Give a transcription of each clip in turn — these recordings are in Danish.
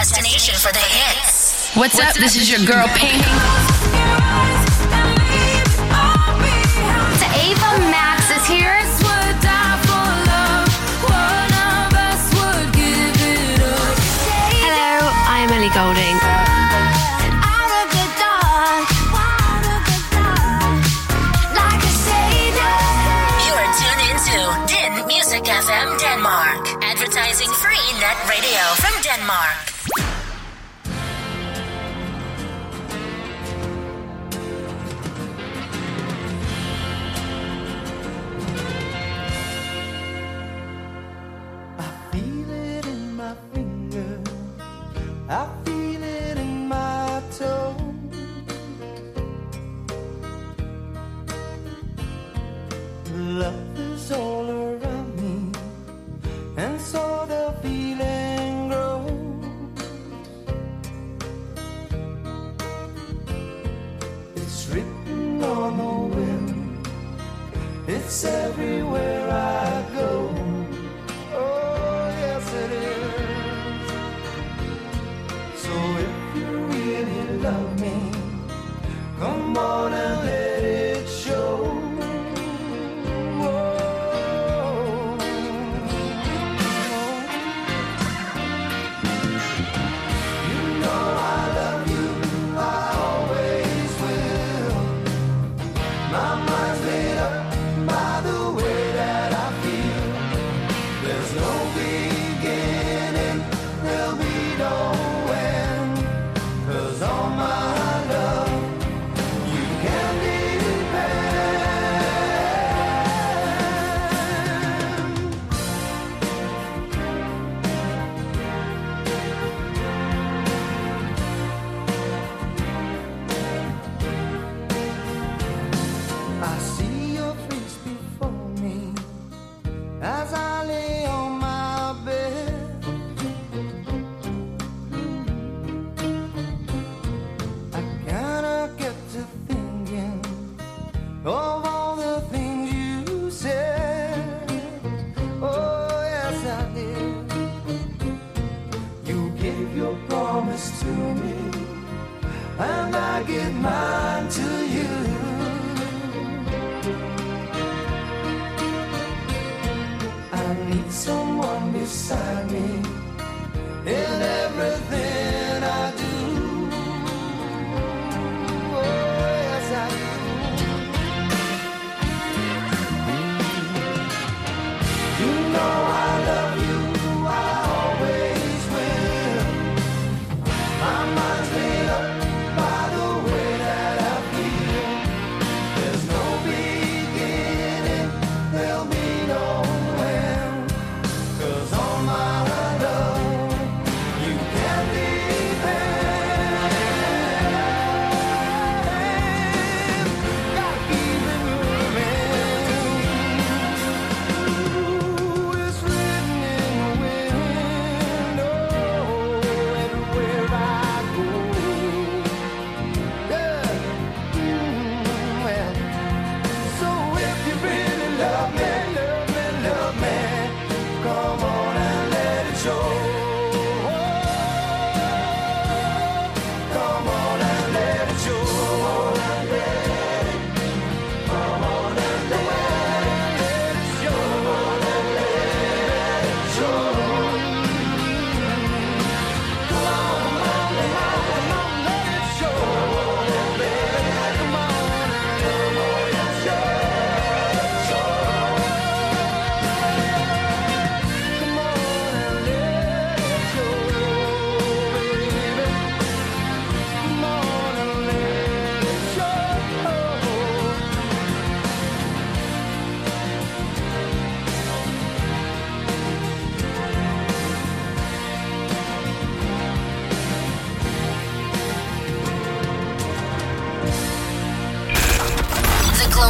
destination for the hits. What's, What's up? up? This is your girl Pink. To Ava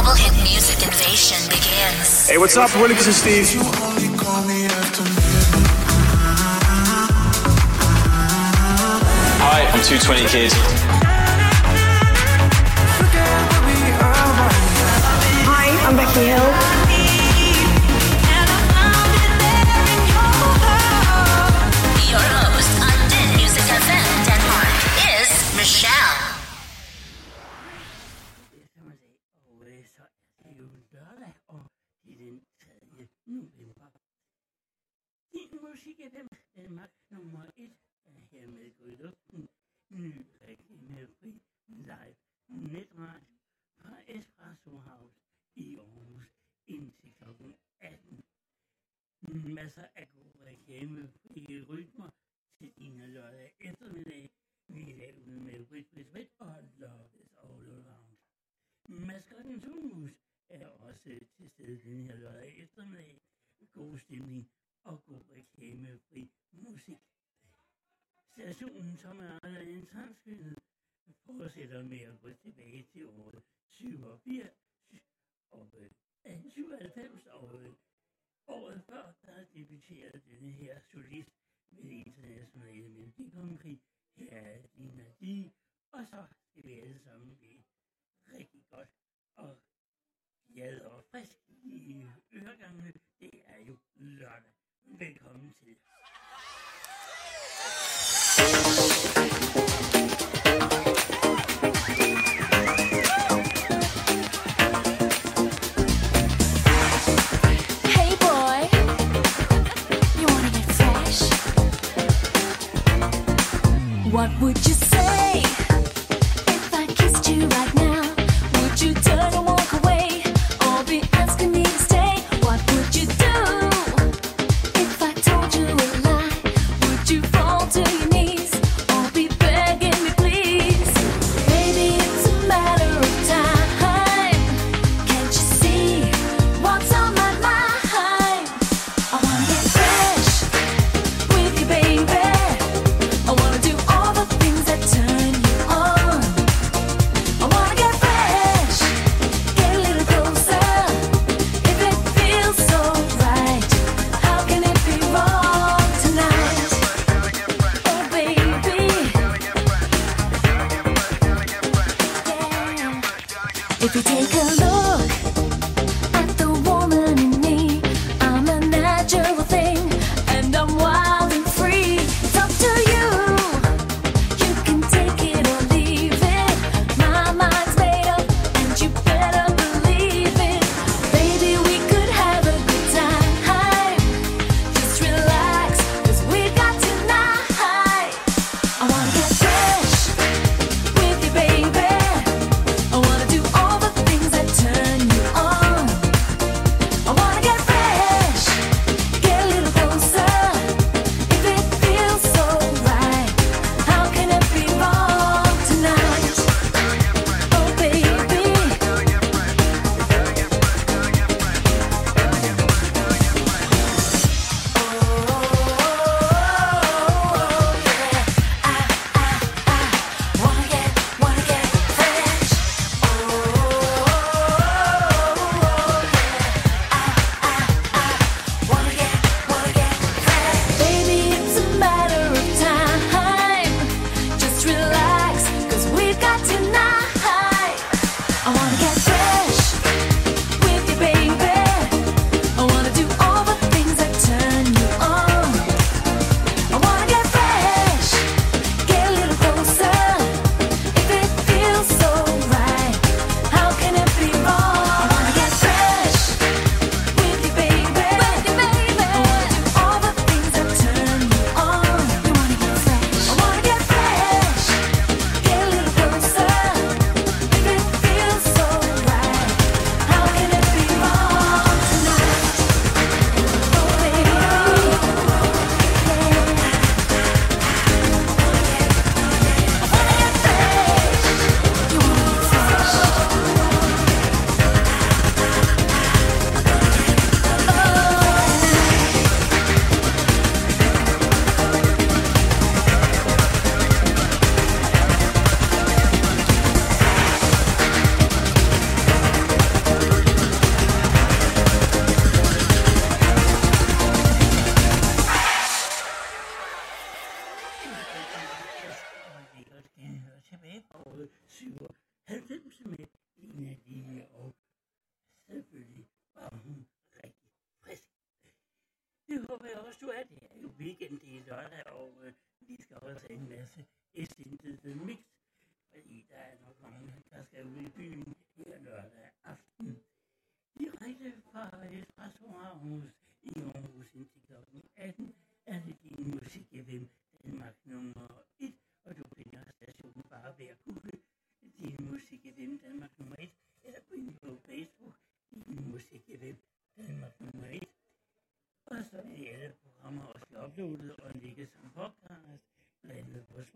global hit music invasion begins. Hey, what's up? We're and Steve. Hi, I'm 220 Kid. Hi, I'm Becky Hill. nyhedsdækning med fri live netradio fra Espresso House i Aarhus indtil kl. 18. Masser af god reklame frie rytmer til dine lørdag eftermiddag. Vi er ude med Frit Frit Frit og Love is All Around. Maskotten Tungus er også til stede den her lørdag eftermiddag. God stemning og god reklamefri musik. Stationen, som er anderledes samskyndet, fortsætter med at gå tilbage til året 87 og 97 og året før, der debuterede denne her solist med det internationale melodikonkrig. Her er Lina Di, og så skal vi alle sammen blive rigtig godt og glad og frisk i øregangene. Det er jo lørdag. Velkommen til. What would you say if I kissed you right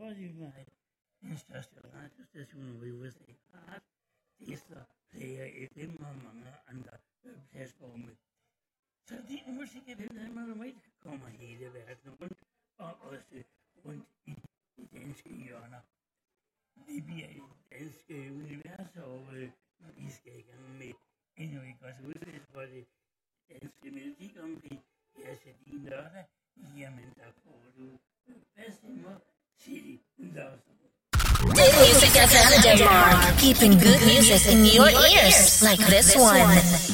was you made? Yes, Pastor. I just, just want to be with you. Denmark, keeping good music in your ears like this one.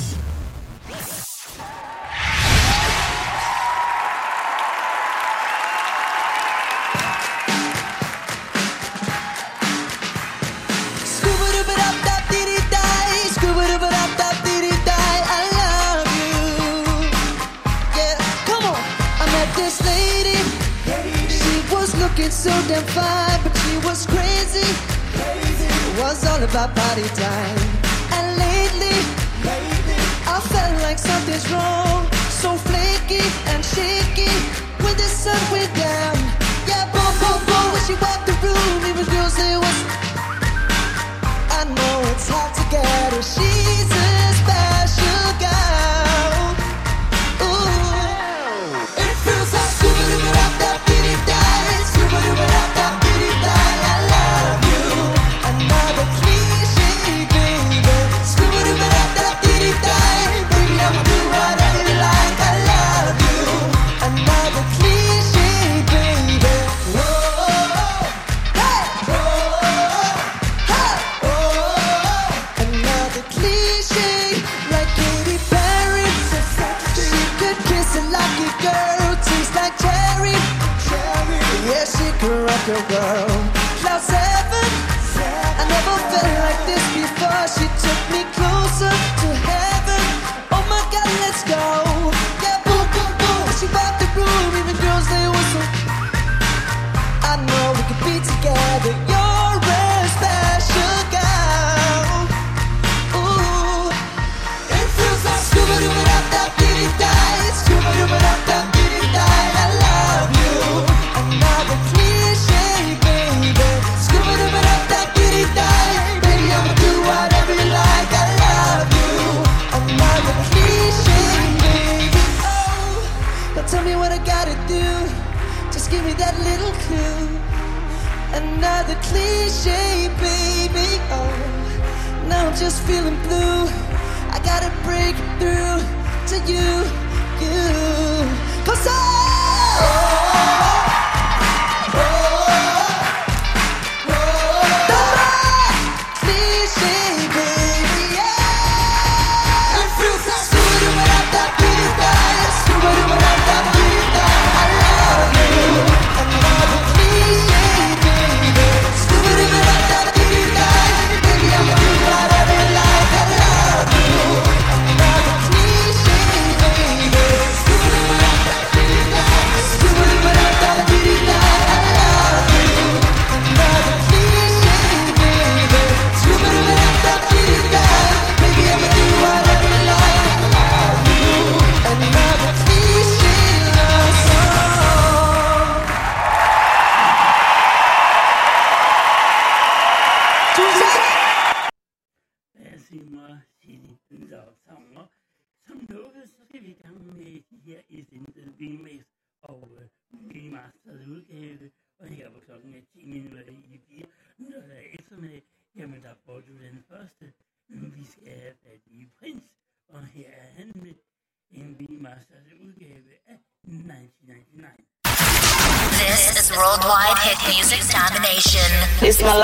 music domination. It's my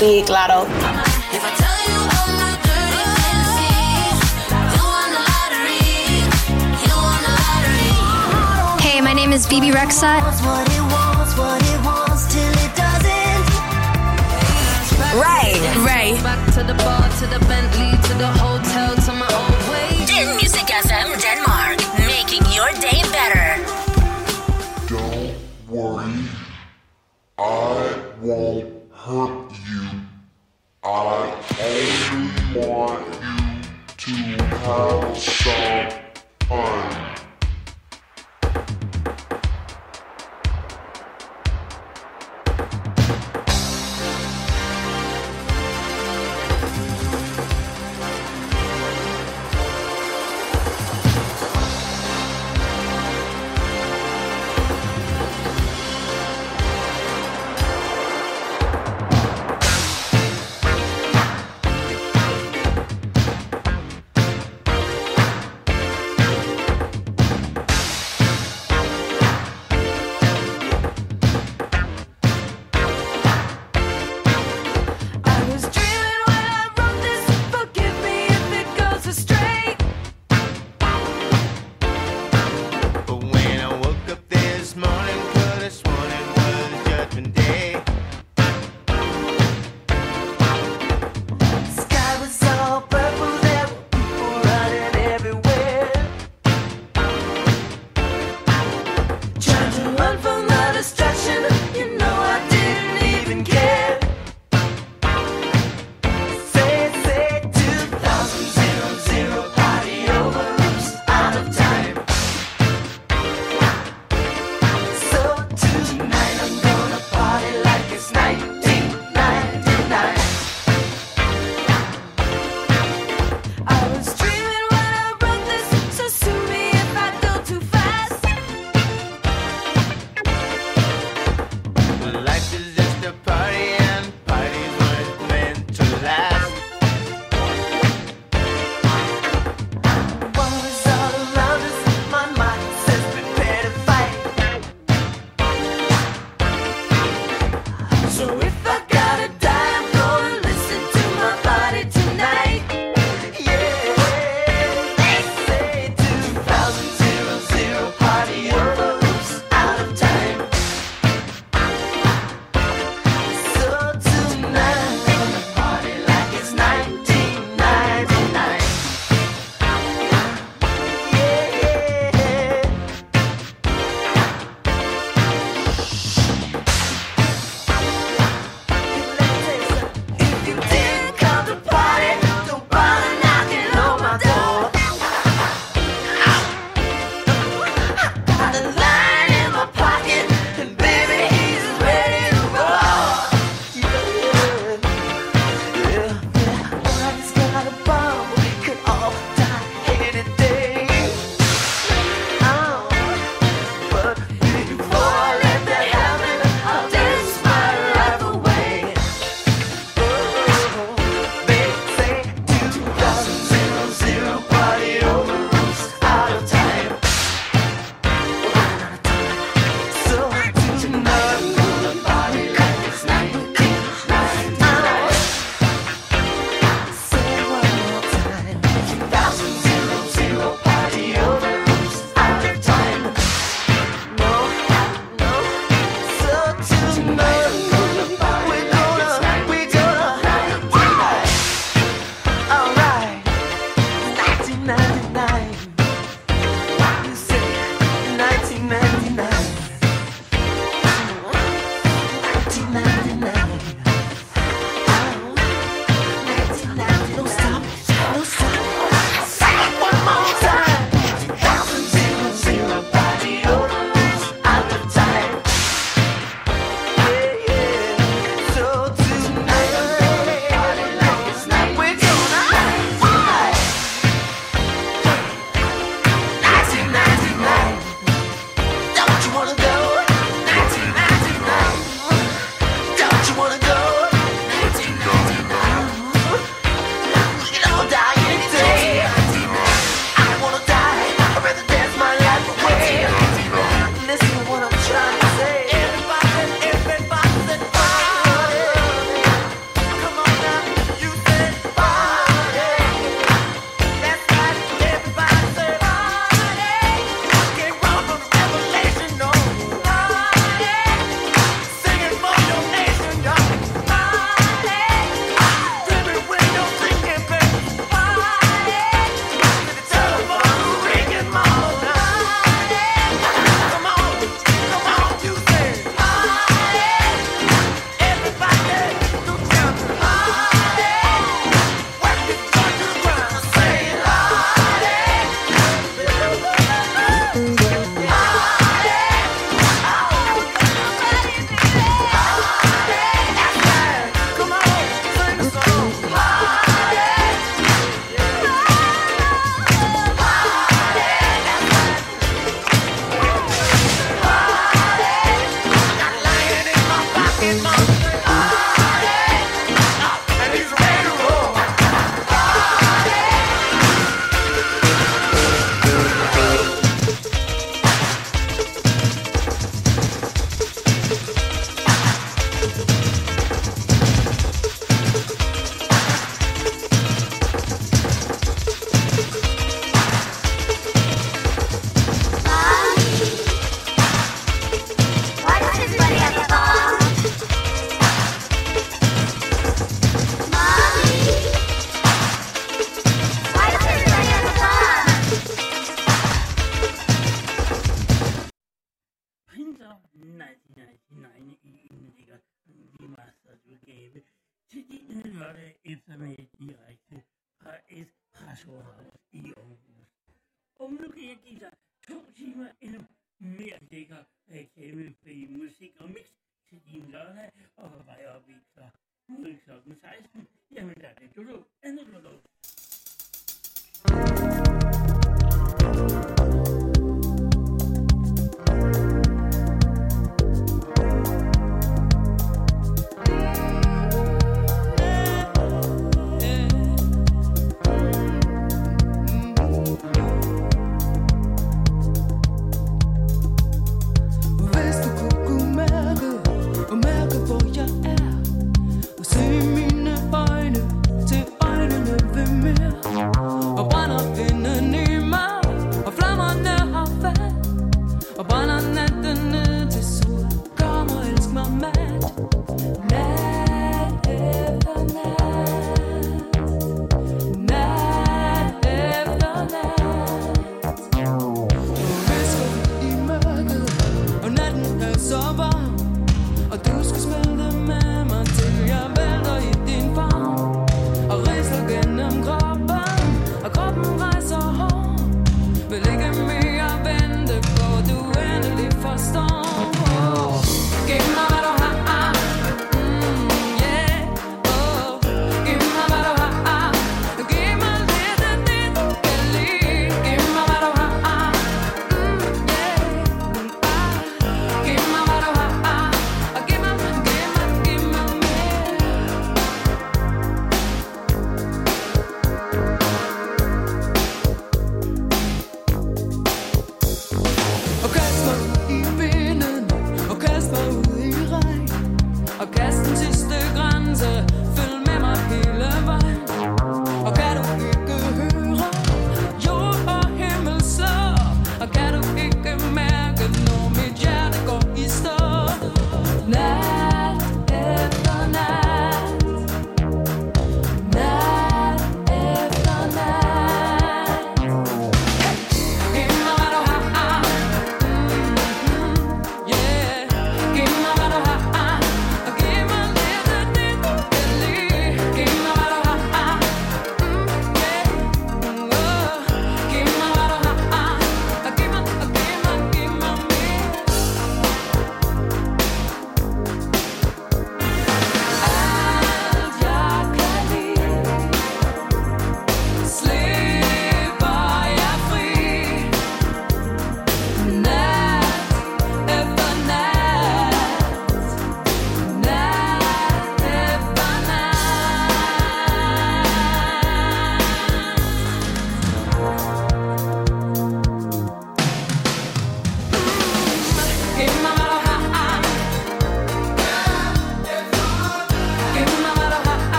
big lotto. Hey, my name is BB Rexat. Right, right. Back to the bar, to the Bentley, to the won't hurt you. I only want you to have some fun.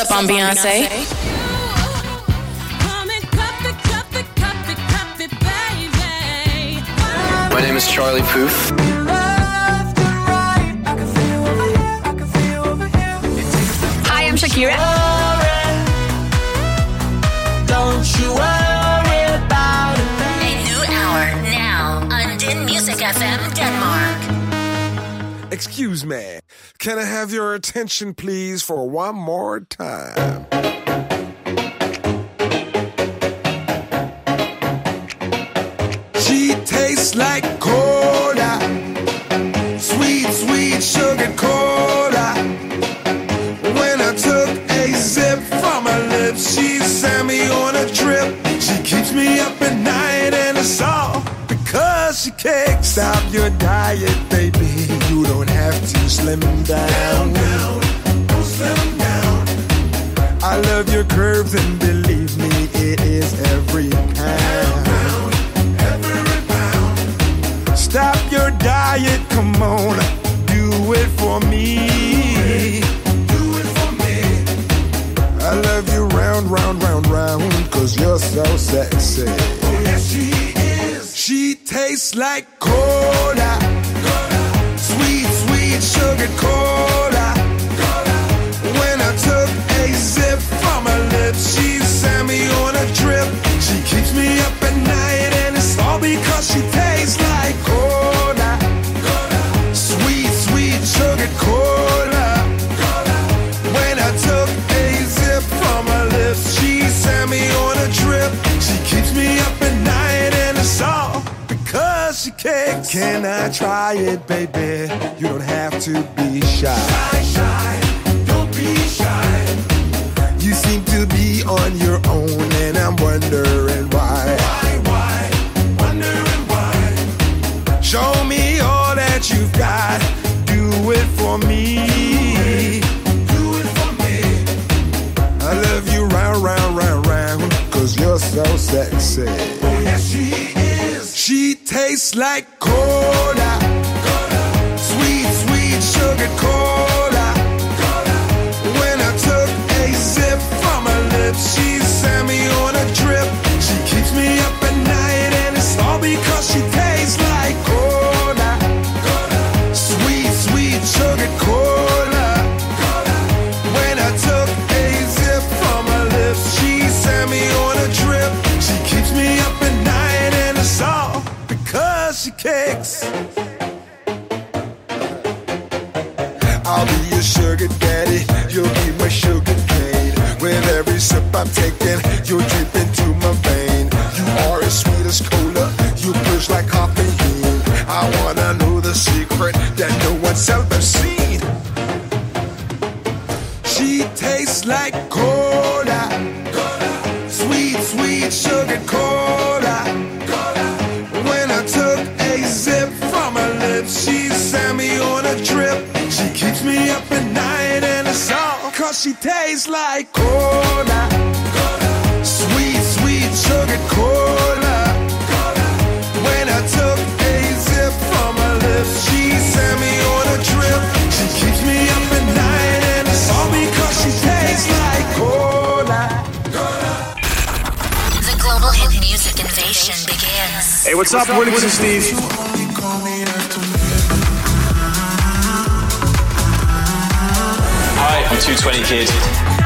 up on Beyonce. My name is Charlie Puth. Hi, I'm Shakira. A new hour now on Din Music FM Denmark. Excuse me. Can I have your attention, please, for one more time? She tastes like cola. Sweet, sweet sugar cola. When I took a sip from her lips, she sent me on a trip. She keeps me up at night, and it's all because she can't stop your diet, baby. Don't have to down. Slim down. I love your curves, and believe me, it is every pound. Every pound, Stop your diet, come on, do it for me. Do it for me. I love you round, round, round, round, cause you're so sexy. Oh, yes, she is. She tastes like try it, baby? You don't have to be shy. Tastes like cola. Sweet, sweet sugar cola. When I took a sip from her lips, she sent me on a trip. She keeps me up at night, and it's all because she tastes like cola. The global hit music invasion begins. Hey, what's up, Willix and Steve? 220 Kid.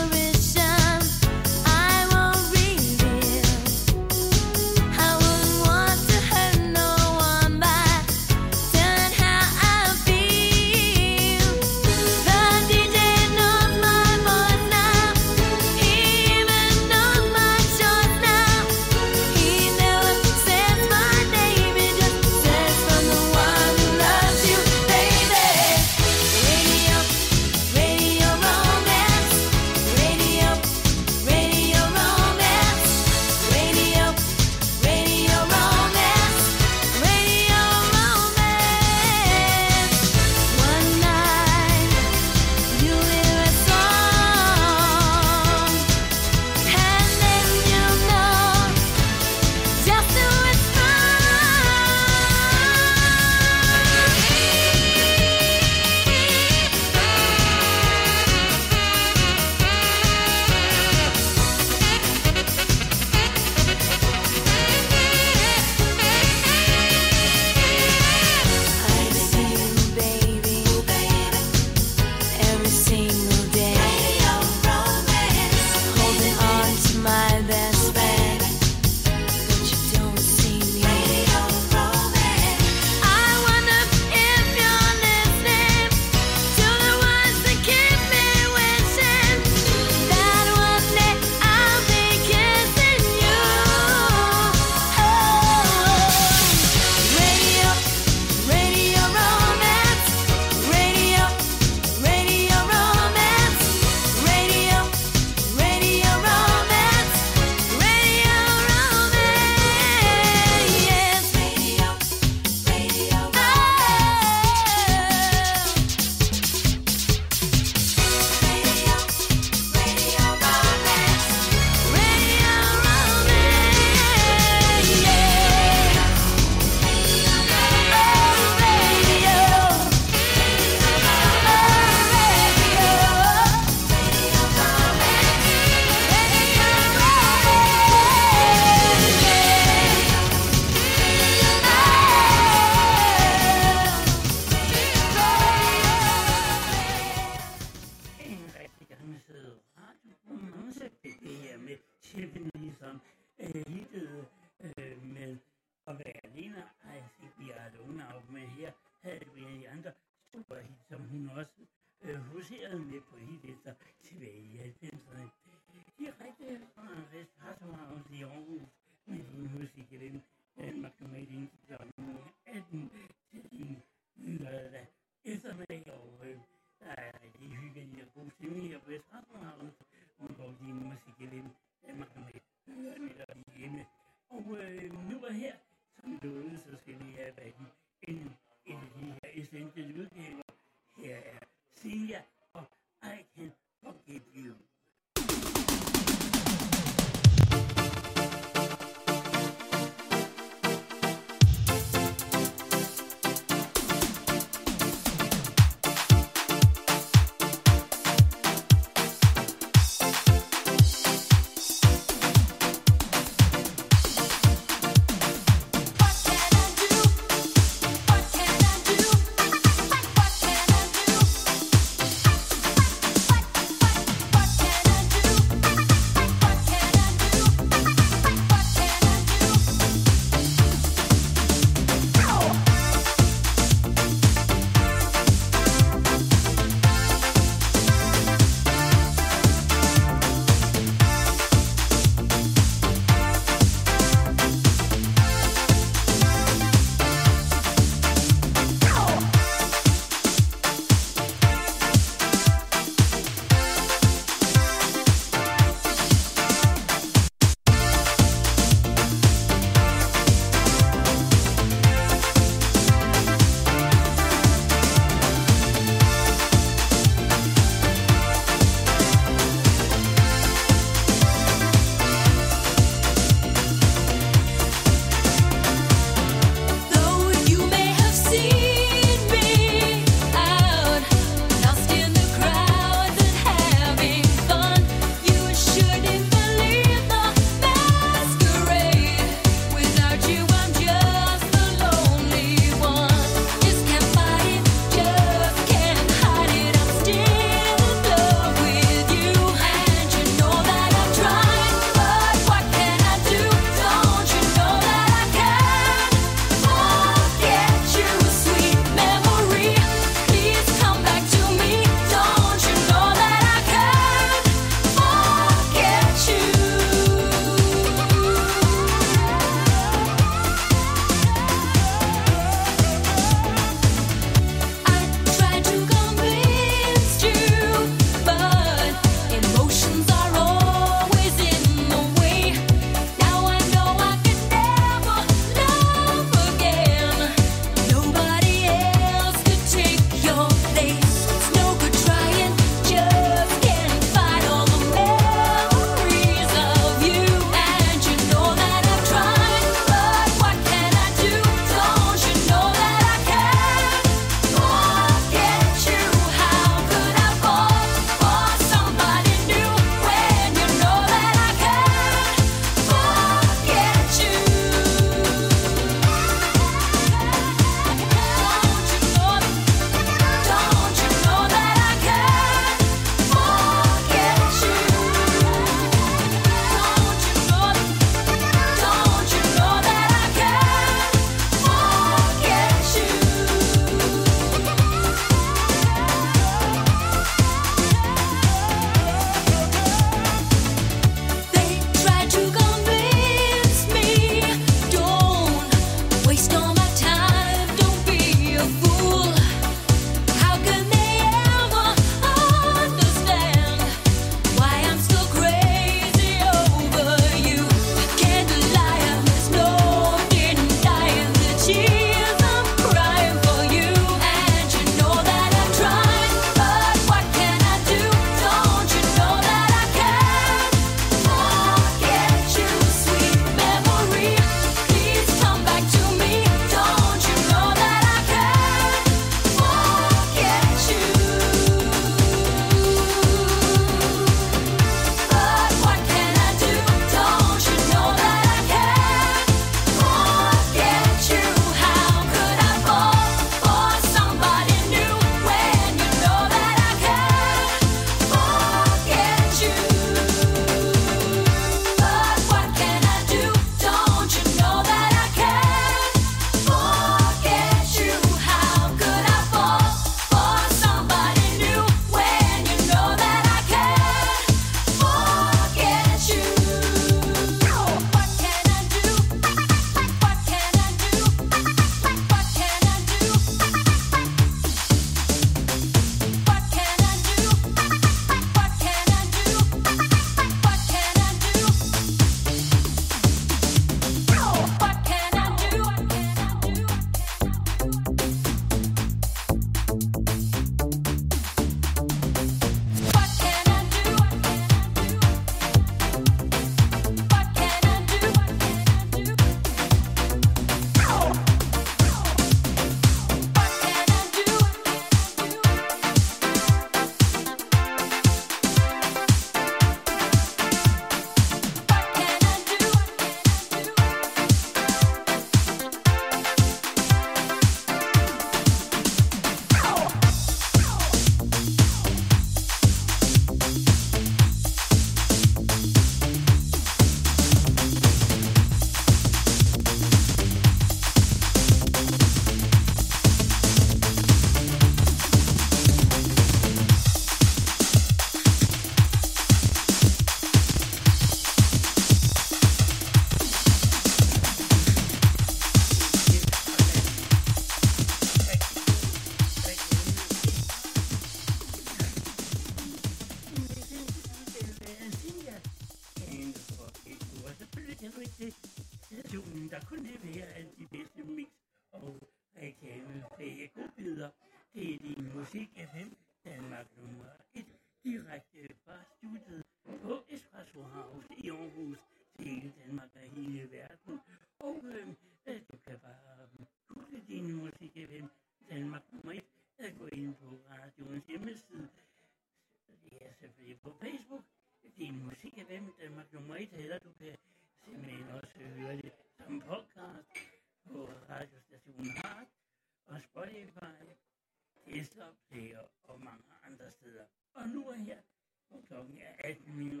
right?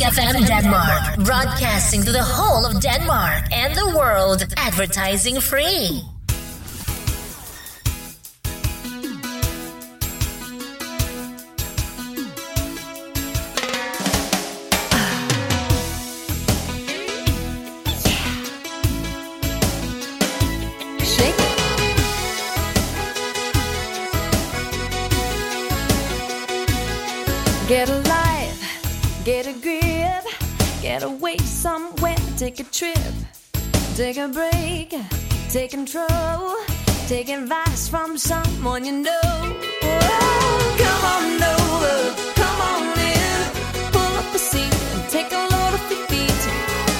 Music FM Denmark, broadcasting to the whole of Denmark and the world, advertising free. Take a trip, take a break, take control, take advice from someone you know. Oh, come on over, come on in, pull up a seat and take a load off your feet.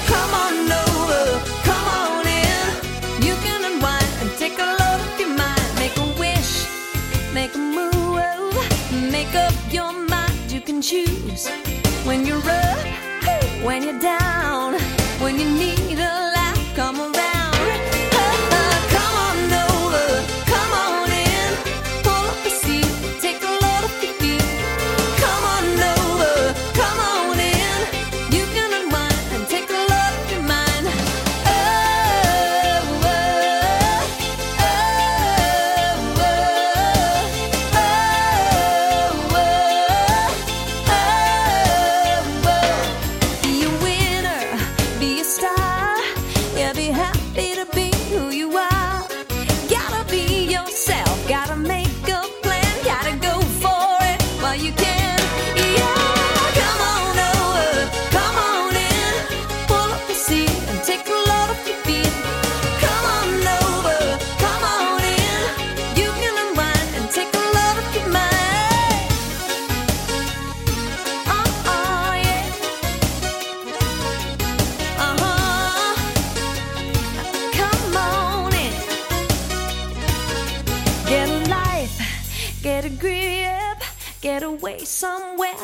Come on over, come on in, you can unwind and take a load off your mind, make a wish, make a move, make up your mind. You can choose when you're up, when you're down, when you need a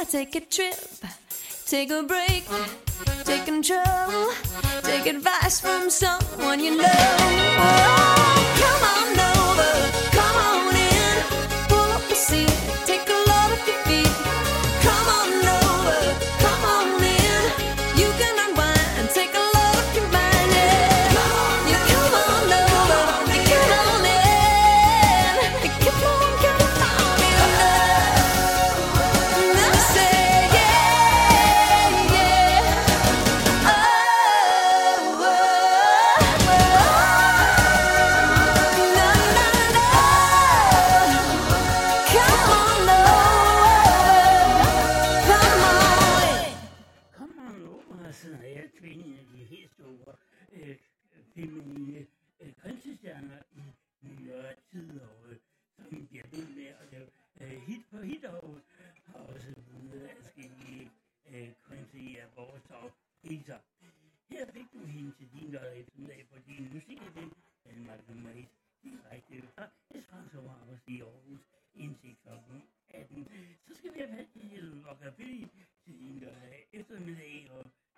take a trip, take a break, take control, take advice from someone you know. Oh, come on over, sådan af de helt store øh, feminine øh, kunststjerner i nyere tid, og øh, som bliver ved med at lave øh, hit på hit, og har også vundet adskillige øh, country awards og priser. Her fik du hende til din lørdag eftermiddag på din musik af den Danmark nummer 1 direkte fra Espresso Marmers i Aarhus indtil kl. 18. Så skal vi have fat i noget rockabilly til din lørdag eftermiddag, og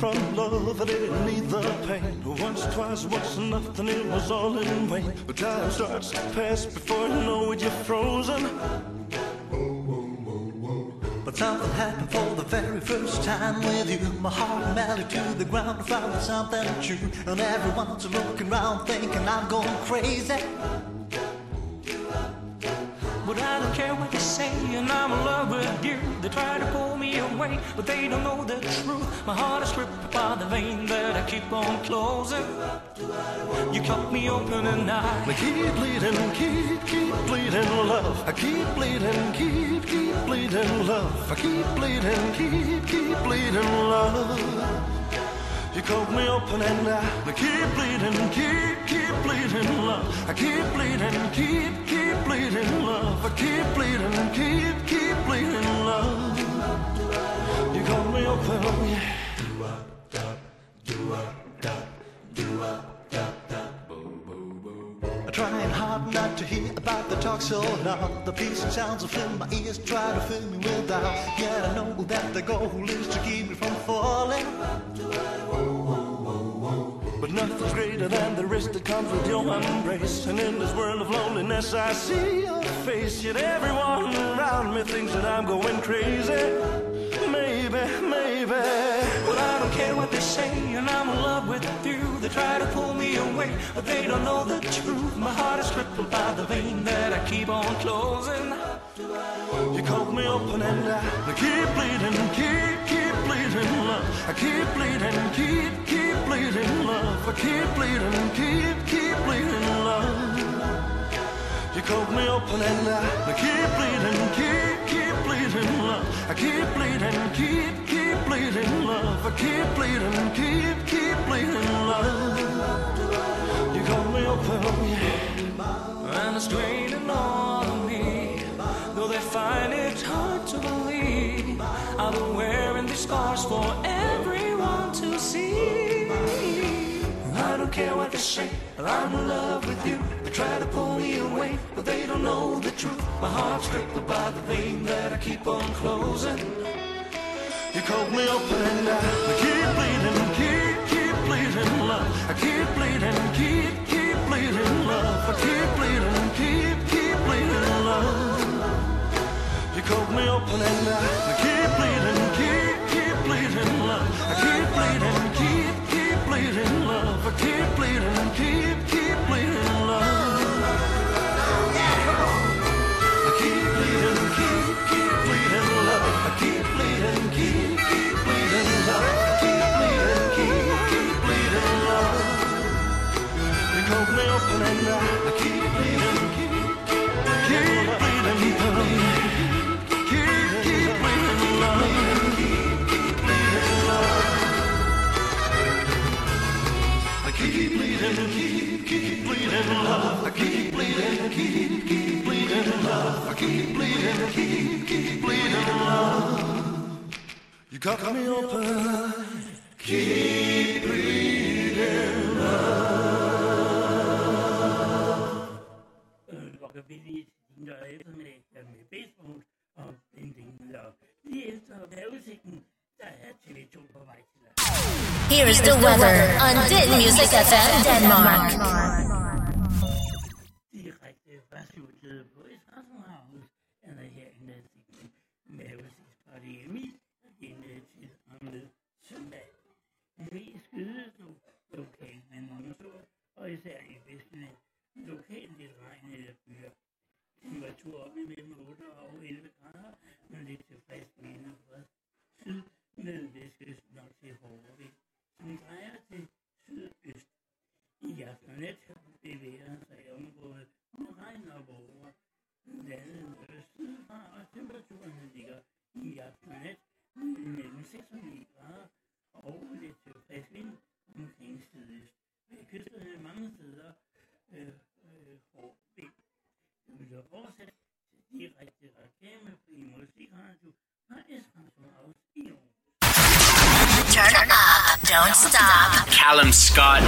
from love, I didn't need the pain. Once, twice was nothing, it was all in vain. But time starts to pass before you know it, you're frozen. But something happened for the very first time with you. My heart melted to the ground. Found something true. And everyone's looking around thinking I'm going crazy. But I don't care what they say, and I'm in love with you. They try to pull me away, but they don't know the truth. My heart is ripped by the vein that I keep on closing. You cut me open and I keep bleeding, keep, keep bleeding, love. I keep bleeding, keep, keep bleeding, love. I keep bleeding, keep, keep bleeding, love. You cut me open and I keep bleeding, keep, keep bleeding, love. I keep bleeding, keep, keep bleeding, love. I keep bleeding, keep, keep bleeding, love. You cut me open, oh yeah. I'm trying hard not to hear about the talk so loud. The peace and sounds of fill my ears, try to fill me with doubt. Yet I know that the goal is to keep me from falling. But nothing's greater than the risk that comes with your embrace. And in this world of loneliness, I see your face. Yet everyone around me thinks that I'm going crazy. Maybe, maybe. But I don't care what they say, and I'm in love with you. They try to pull me away, but they don't know the truth. My heart is crippled by the vein that I keep on closing. You cut me open and I keep bleeding, keep, keep bleeding, love. I keep bleeding, keep, keep bleeding, love. I keep bleeding, keep, keep bleeding, love. You cut me open and I keep bleeding, keep, keep bleeding, love. I keep bleeding, keep, keep bleeding, love. I keep bleeding, keep, keep bleeding, love. You cut me open, yeah. And it's draining on me. Though they find it hard to believe, I've been wearing these scars for everyone to see. I don't care what they say, I'm in love with you. They try to pull me away, but they don't know the truth. My heart's crippled by the vein that I keep on closing. You cut me open and I keep bleeding, keep, keep bleeding, love. I keep bleeding, keep, keep bleeding, love. I keep bleeding, keep, keep bleeding, love. You cut me open and I keep bleeding, keep, keep bleeding, love. I keep bleeding, keep, keep bleeding, love. I keep, bleeding, love. I keep bleeding, keep, keep bleeding, love. I keep bleeding, keep, keep bleeding, love. You cut me open, keep bleeding, love. Rockabilly skinner eftermiddag med baseball og bending love. Lige efter vejrudsigten, der er TV2 på vej til dig. Here's the weather on Din Music FM Denmark. Don't stop. Callum Scott.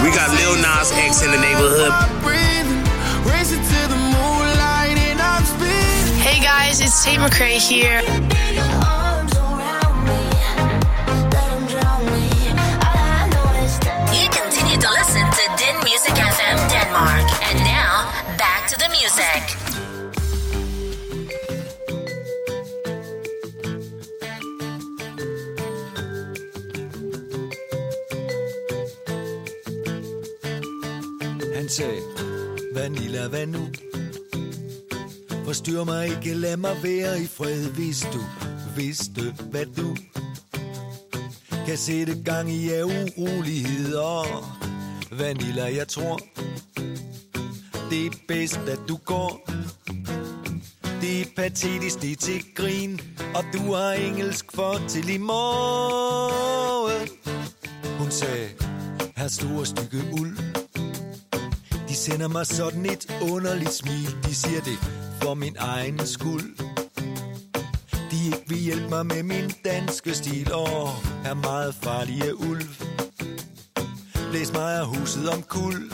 We got Lil Nas X in the neighborhood. Hey guys, it's Tate McRae here. Sagde, Vanilla, hvad nu? Forstyr mig ikke, lad mig være i fred, hvis du vidste, hvad du kan sætte gang i af uroligheder. Vanilla, jeg tror, det er bedst, at du går. Det er patetisk, det er til grin, og du har engelsk for til i morgen. Hun sagde, her store stykke uld. Sender mig sådan et underligt smil, de siger det for min egen skuld. De ikke vil hjælpe mig med min danske stil, og er meget farlige ulv. Blæs mig af huset om kul.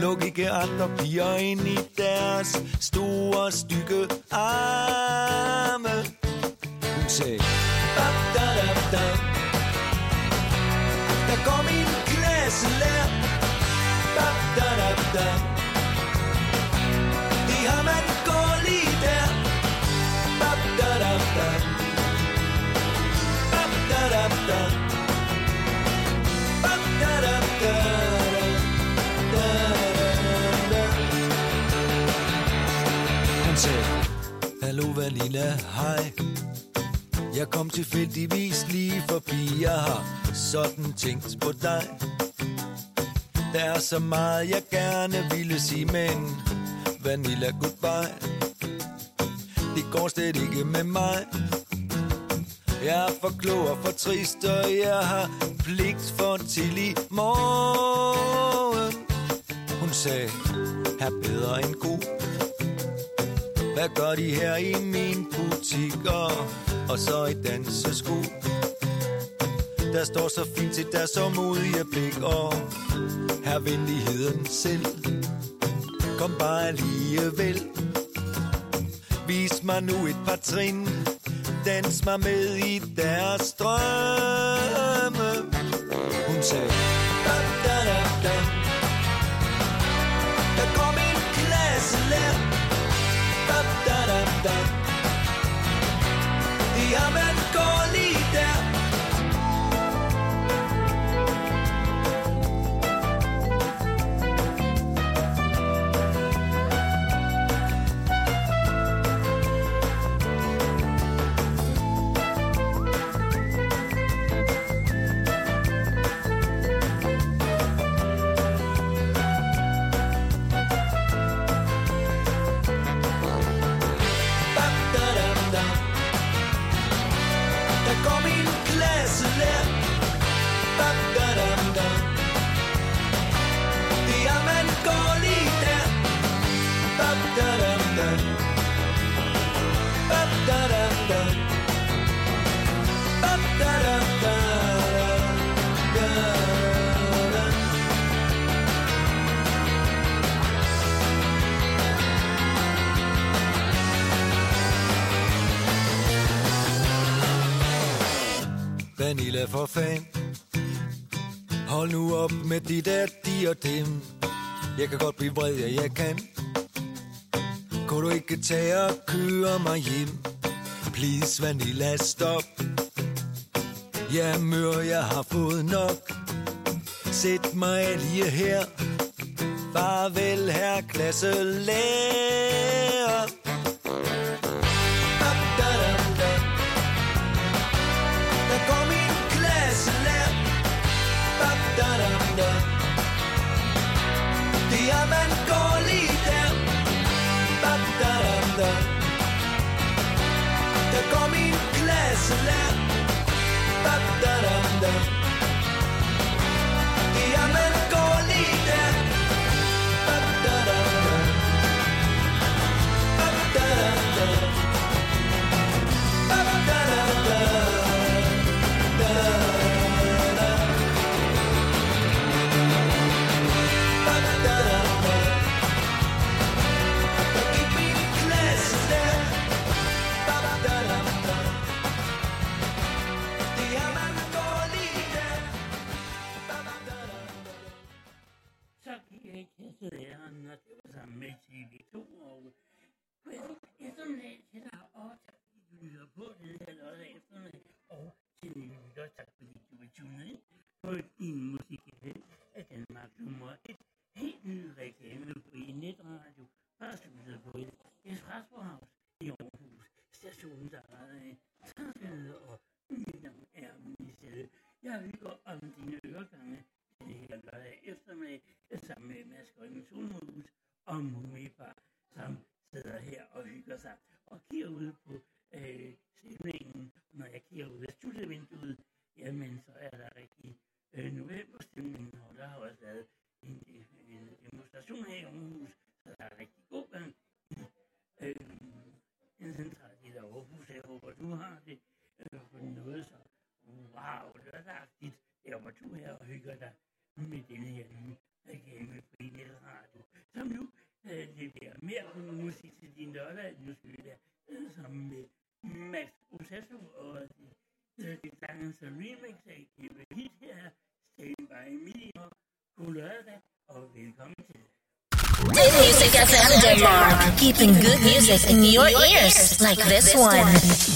Luk ikke andre piger ind i deres store stykke arme. Hun sagde, da, da, da. Der da, har man går lige der. Bap, da, da, da. Bap, da, da, da. Bap, da, da, da. Da, da, da. Hun sagde, Hallo Vanilla, hej Jeg kom tilfældigvis lige forbi Jeg har sådan tænkt på dig der er så meget jeg gerne ville sige Men Vanilla, goodbye Det går slet ikke med mig Jeg er for klog og for trist Og jeg har pligt for til i morgen Hun sagde, her bedre end god hvad gør de her i min butik? Og, og så i dansesko. Der står så fint til der så modige blik. Og her venligheden selv. Kom bare alligevel. Vis mig nu et par trin. Dans mig med i deres drømme. Hun sagde, da, da, da, da. Der går min klasselærer da, da, da, da. Vanilla for fan. Hold nu op med de der de og dem. Jeg kan godt blive vred, ja jeg kan. Kunne du ikke tage og køre mig hjem? Please Vanilla stop. Jeg er mør jeg har fået nok. Sæt mig lige her. Farvel her klasselærer Shalap, ba da. Velkommen eftermiddag til dig, og tak fordi du lytter på den her lørdag eftermiddag, og til nye musik af Danmark nummer 1. Helt ny reklame på i netradio, bare slutter på et Espresso House i Aarhus. Stationen, der er 30 og mit navn er Michelle. Jeg hygger om dine øregange den her det. Noget så. Wow, lørdagtigt. Der var du her og hygger dig med denne her nye netradio. Som nu leverer mere musik til din lørdag, skal være sammen med Max og det remix af Kæmpe Hit her. By me og god lørdag og velkommen til. Good Music FM Denmark, keeping good music in your ears like this one.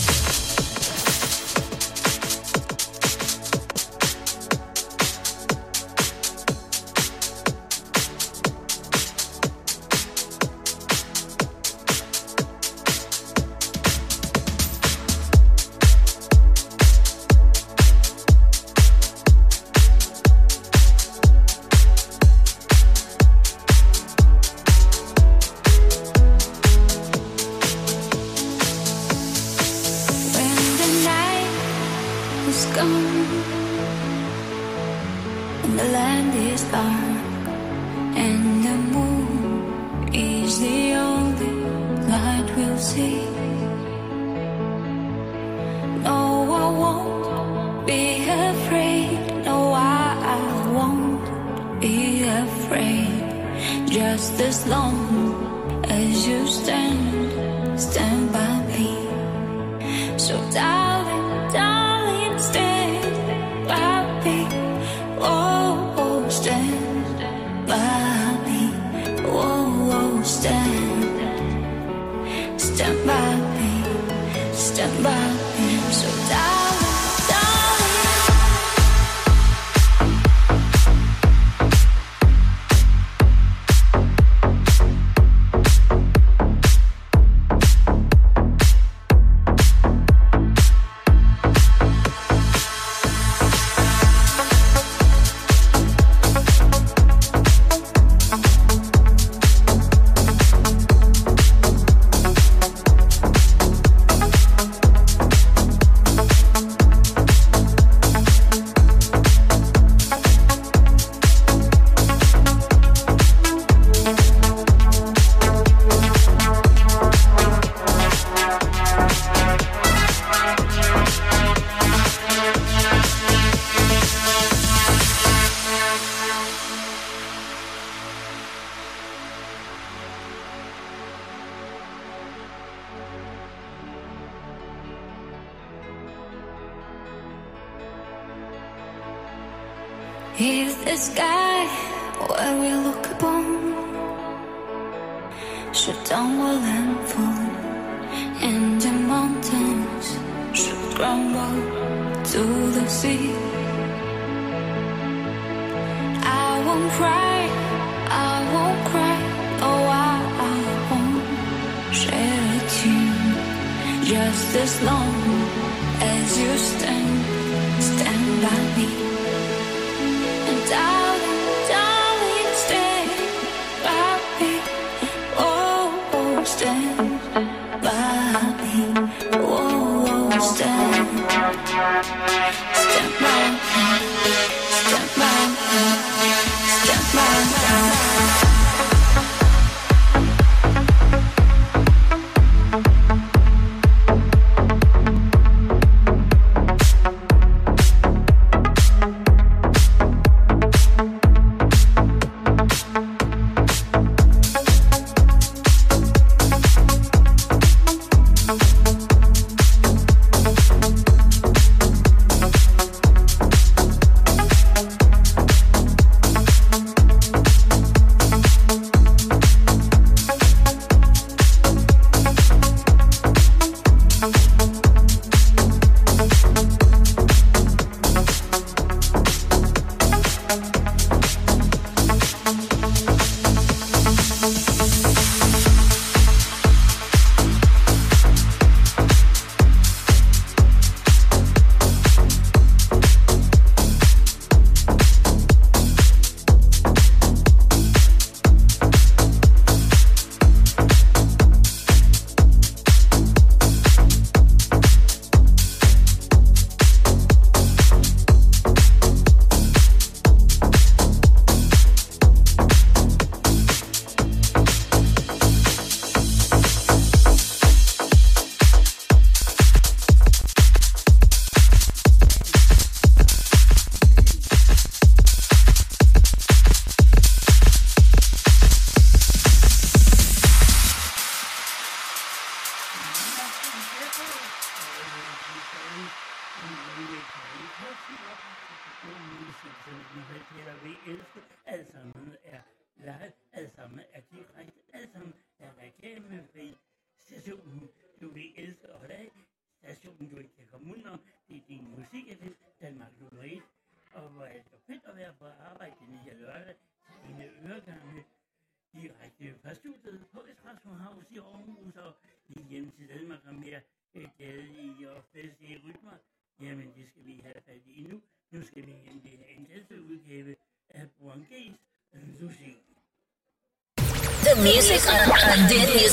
Stand by me, stand by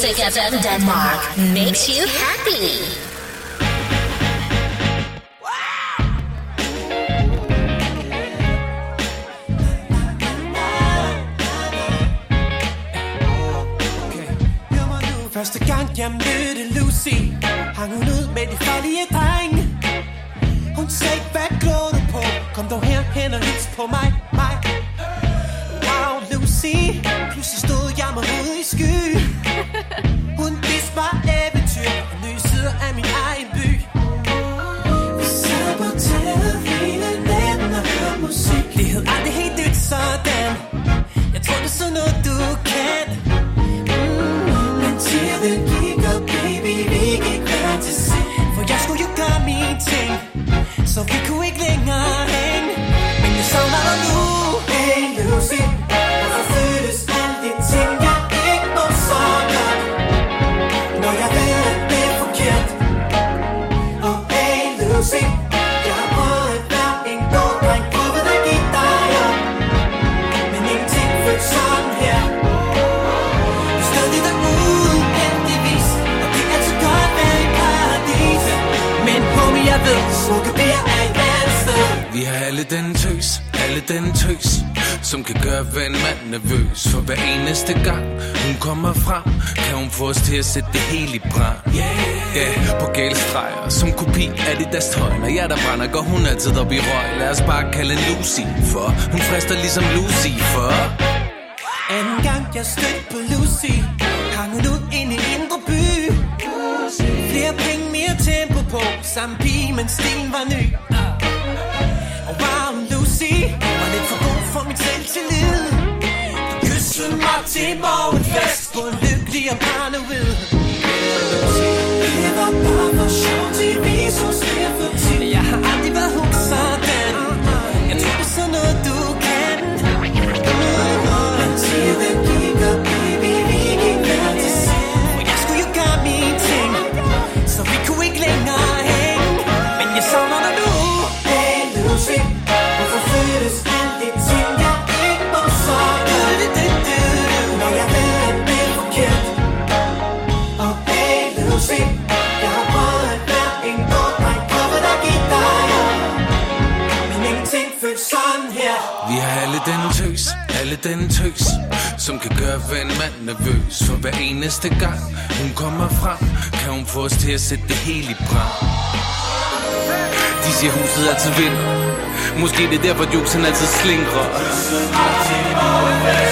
music FM Denmark makes you happy. Første gang jeg mødte Lucy Hang hun ud med de farlige drenge Hun sagde, hvad glår du på? Kom dog her hen og hils på mig Alle den tøs, alle den tøs Som kan gøre hvad en mand nervøs. For hver eneste gang hun kommer frem Kan hun få os til at sætte det hele i brand. Yeah. yeah på gælstreger Som kopi af det deres tøj Når jeg der brænder, går hun altid op i røg. Lad os bare kalde Lucy For hun frister ligesom Lucy For Anden gang jeg stødte på Lucy Hang hun ud ind i indre by. Flere penge, mere tempo på. Samme pige, men stilen var ny. klar til morgenfest. Hvor lykkelig om barnet ved Det var bare for sjov. Til vi så skæffer til Jeg har aldrig været hun sådan. Jeg tror på sådan noget du den tøs Som kan gøre hver en mand nervøs. For hver eneste gang hun kommer frem Kan hun få os til at sætte det hele i brand. De siger huset altid vind. Måske det er derfor juksen altid slingrer.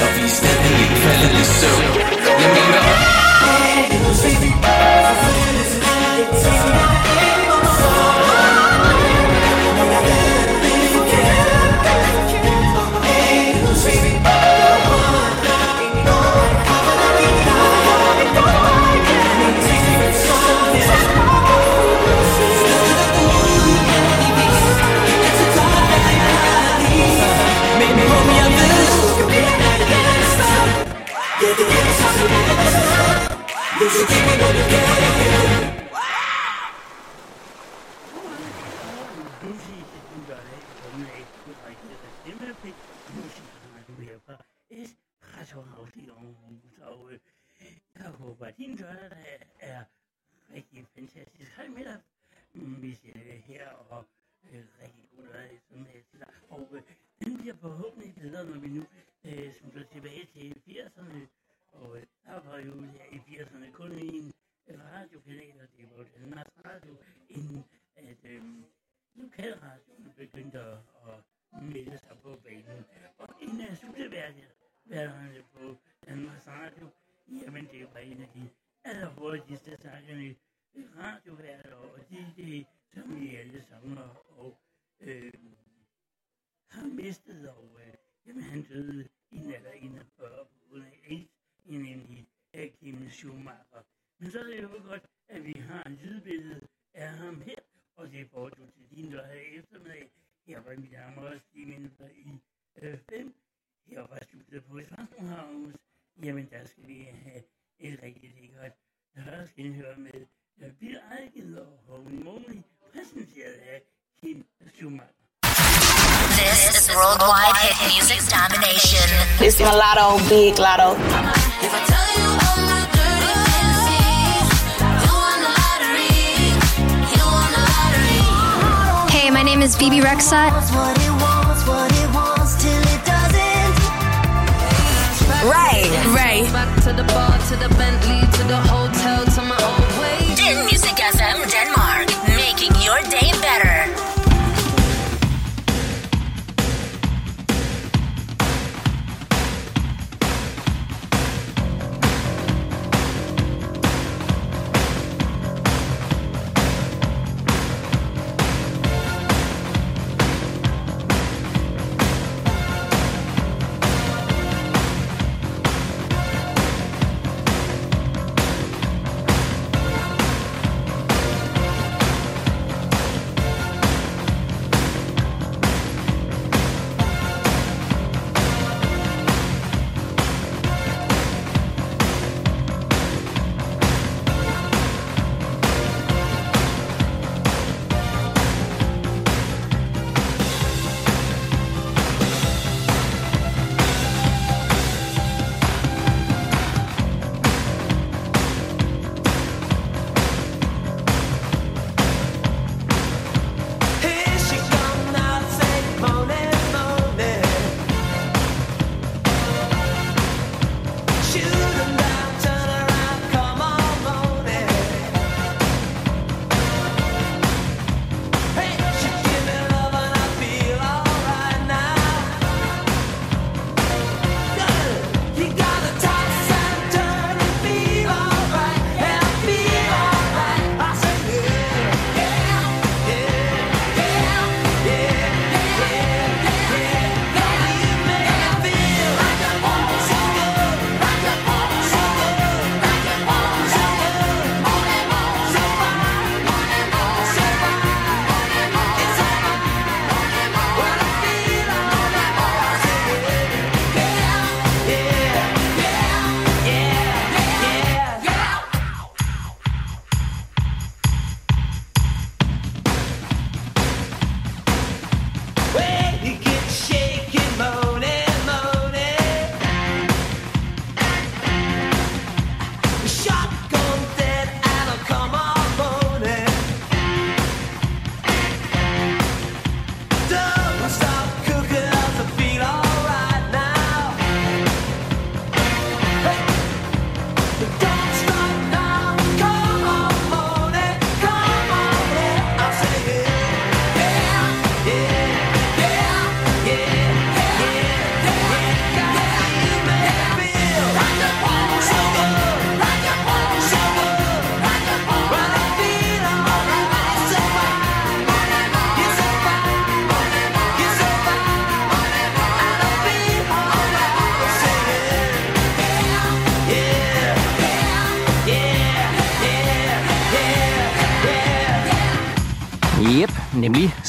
Og vi er stadig ikke faldet i søvn. Jeg mener be using. Worldwide hit music domination. It's mulatto, big lotto. Hey, my name is Phoebe Rexat. Right. Right. Back to the bar, to the Bentley, to the hotel, to my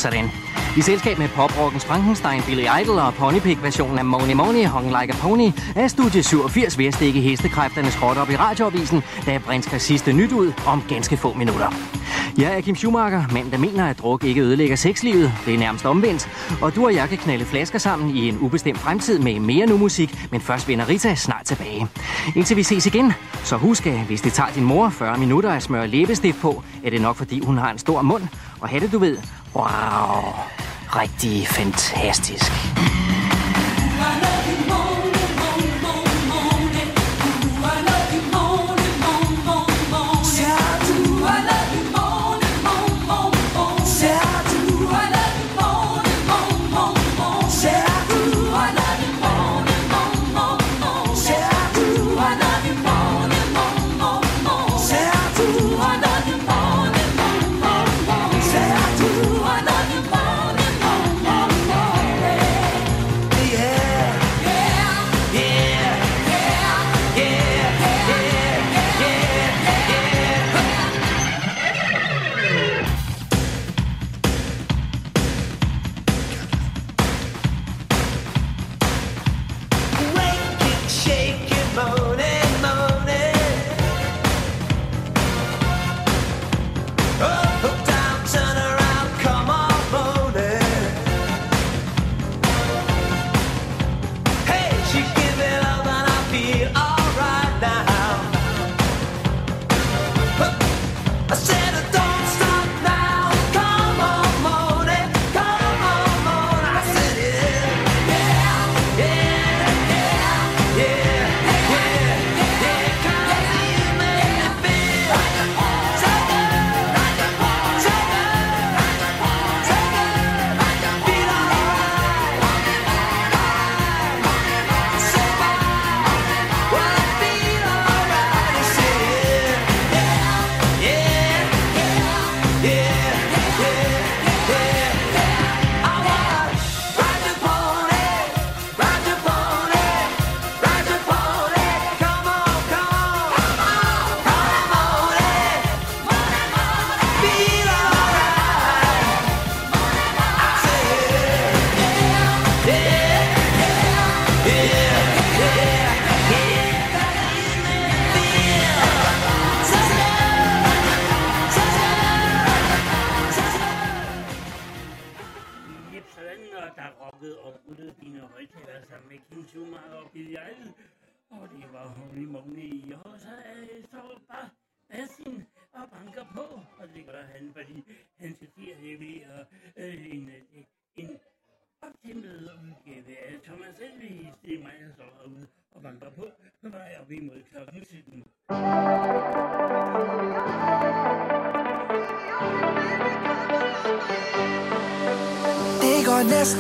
sådan. I selskab med poprockens Frankenstein, Billy Idol og Ponypig-versionen af Money Money, Hung Like a Pony, er Studie 87 ved at stikke hestekræfternes skråt op i radioavisen, da Brinsker sidste nyt ud om ganske få minutter. Jeg er Kim Schumacher, mand der mener, at druk ikke ødelægger sexlivet. Det er nærmest omvendt. Og du og jeg kan knalde flasker sammen i en ubestemt fremtid med mere nu musik, men først vender Rita snart tilbage. Indtil vi ses igen, så husk, at hvis det tager din mor 40 minutter at smøre læbestift på, er det nok fordi hun har en stor mund. Og have det, du ved, wow, rigtig fantastisk.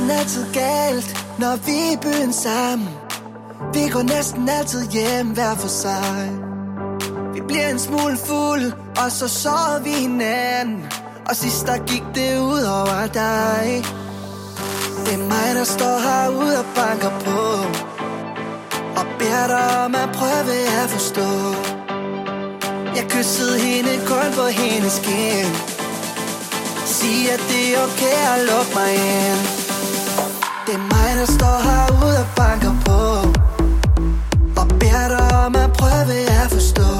Næsten altid galt, når vi er i byen sammen. Vi går næsten altid hjem hver for sig. Vi bliver en smule fuld, og så sover vi hinanden. Og sidst der gik det ud over dig. Det er mig, der står herude og banker på. Og beder dig om at prøve at forstå. Jeg kyssede hende kun på hendes kind. Sig, at det er okay at lukke mig ind mig, der står herude og banker på Og beder dig om at prøve at forstå.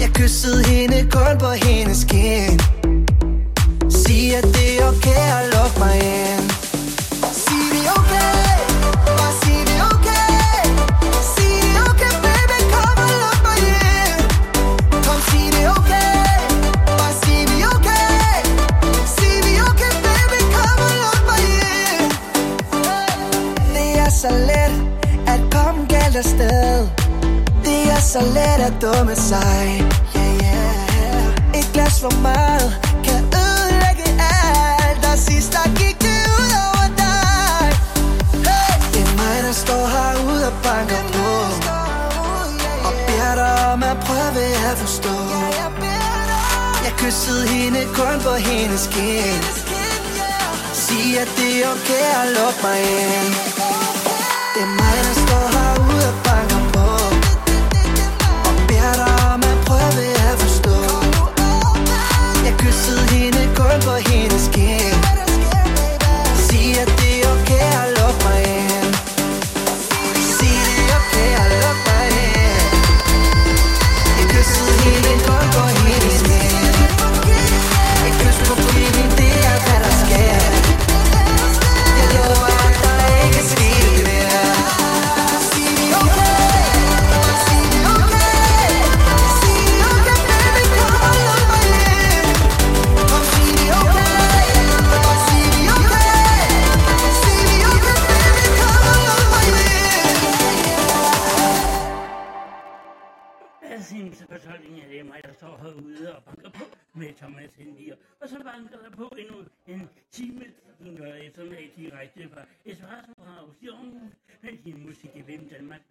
Jeg kyssede hende kun på hendes kind Sig, at det er okay at så let at dumme sig. Yeah, yeah. Et glas for meget kan ødelægge alt. Og sidst der gik det ud over dig. Hey! Det er mig, der står herude og banker på. Og beder dig om at prøve at forstå. Jeg kyssede hende kun på hendes kind Sig, at det er okay at lukke mig ind. Det er mig, der står for heinous game.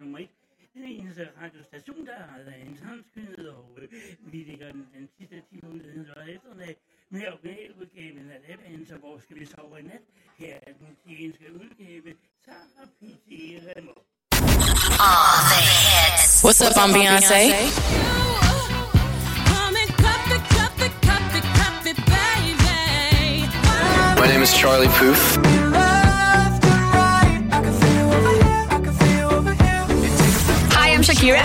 Nummer 1. Den eneste radiostation, der har en transkønnet, og øh, vi ligger den, den sidste time ud den lørdag eftermiddag med originaludgaven af Laban, så hvor skal vi sove i nat? Her er den italienske udgave, Sarah P.T. Remo. All the hits. What's up, I'm Beyonce. My name is Charlie Puth. Shakira.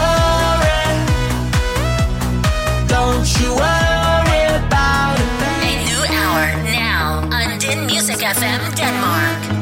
Don't you worry about A new hour now on Din Music FM Denmark.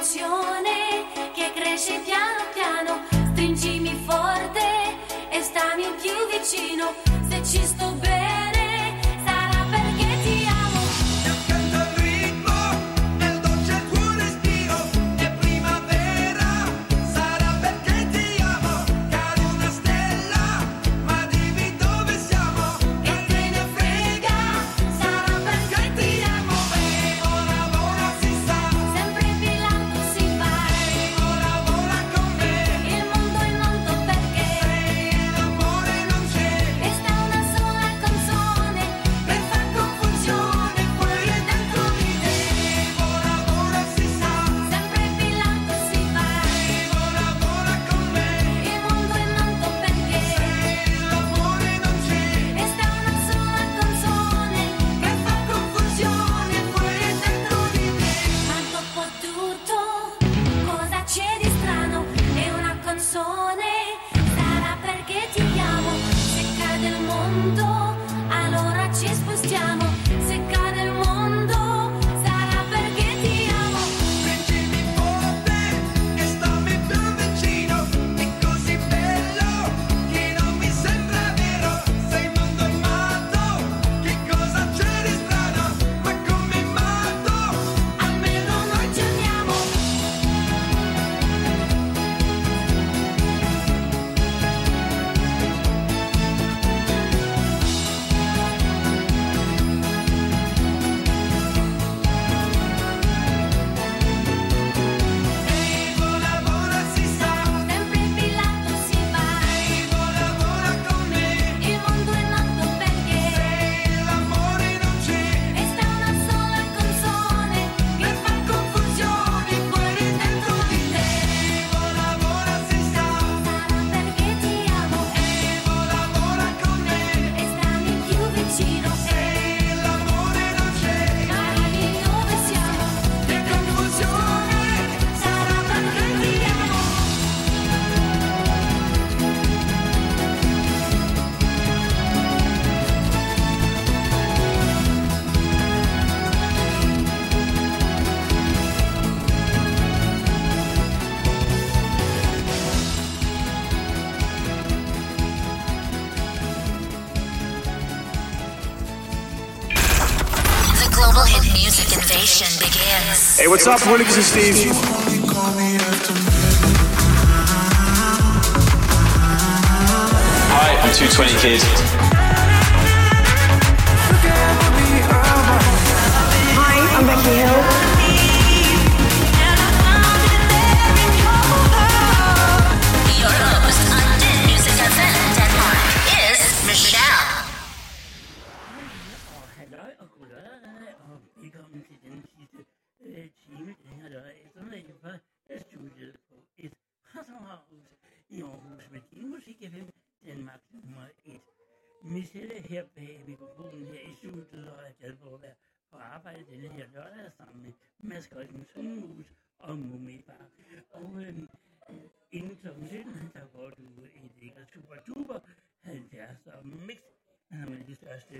Un'emozione che cresce piano piano. Stringimi forte e stammi più vicino, se ci sto bene what's up? We're and Steve. Hi, I'm 220 Kids.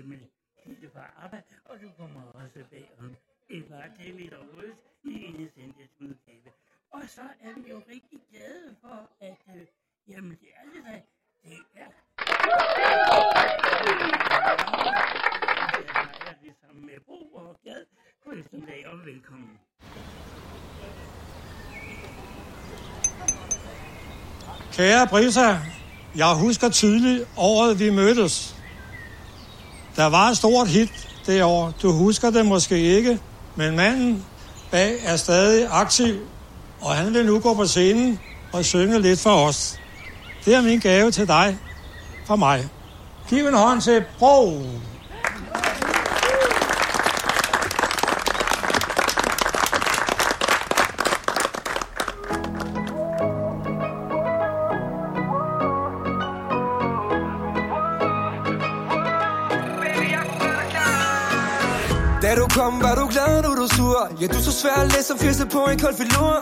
Med Hilde fra ABBA, og du kommer også bag om et par til rødt i en udgave. Og så er vi jo rigtig glade for, at øh, jamen det er det der, det er det sammen med Bo og Gad. God eftermiddag og velkommen. Kære Brisa, jeg husker tydeligt året, vi mødtes. Der var et stort hit det år. Du husker det måske ikke, men manden bag er stadig aktiv, og han vil nu gå på scenen og synge lidt for os. Det er min gave til dig fra mig. Giv en hånd til Bro. Kom, var du glad, nu du sur? Ja, du er så svær at læse som fyrste på en kold filur.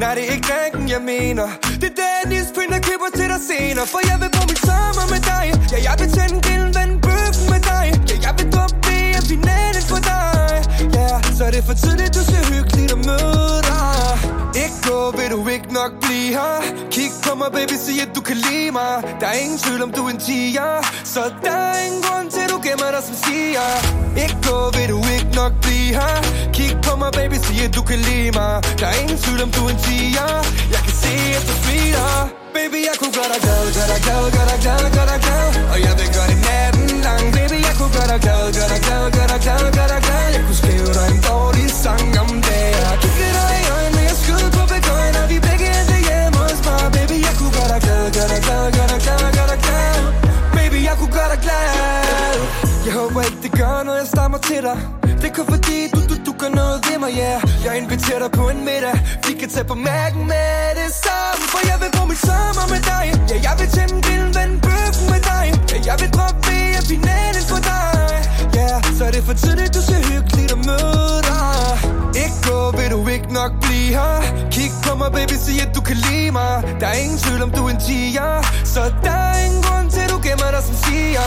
Nej, det er ikke drinken, jeg mener. Det er Dennis Print, der køber til dig senere. For jeg vil bruge min sommer med dig. Ja, jeg vil tænde grillen, vende bøffen med dig. Ja, jeg vil droppe det, jeg finalen for dig. Ja, så er det for tidligt, du ser hyggeligt at møde dig. Ikke gå, vil du ikke nok blive her? Kig på mig, baby, sig at du kan lide mig. Der er ingen tvivl om, du er en tiger. Så der er ingen grund til, du gemmer dig som siger. Ikke gå, vil du ikke nok blive her. Kig på mig, baby, sig at du kan lide mig. Der er ingen tvivl om, du er en tiger. Jeg kan se, at du smiler Baby, jeg kunne gøre dig glad, gøre dig glad, gøre dig glad, gøre dig glad. Og jeg vil gøre det natten lang. Baby, jeg kunne gøre dig glad, gøre dig glad, gøre dig glad, gøre dig glad. Jeg kunne skrive dig en dårlig sang om det Jeg kigger dig i øjnene, jeg skyder på begøjen Og vi begge endte hjemme hos mig. Baby, jeg kunne gøre dig glad, gøre dig glad, gøre dig glad, gøre dig glad. Baby, jeg kunne gøre dig glad. Jeg håber ikke, det gør noget, jeg stammer til dig yeah. Jeg inviterer dig på en middag. Vi kan tage på mærken med det samme. For jeg vil bruge min sommer med dig. Ja, jeg vil tænde grillen, vende bøffen med dig. Ja, jeg vil droppe VM-finalen for dig. Ja, yeah. så er det for tidligt, du ser hyggeligt at møde dig. Ikke gå, vil du ikke nok blive her? Kig på mig, baby, sig at du kan lide mig. Der er ingen tvivl om, du er en tiger. Så der er ingen grund til, du gemmer dig som siger.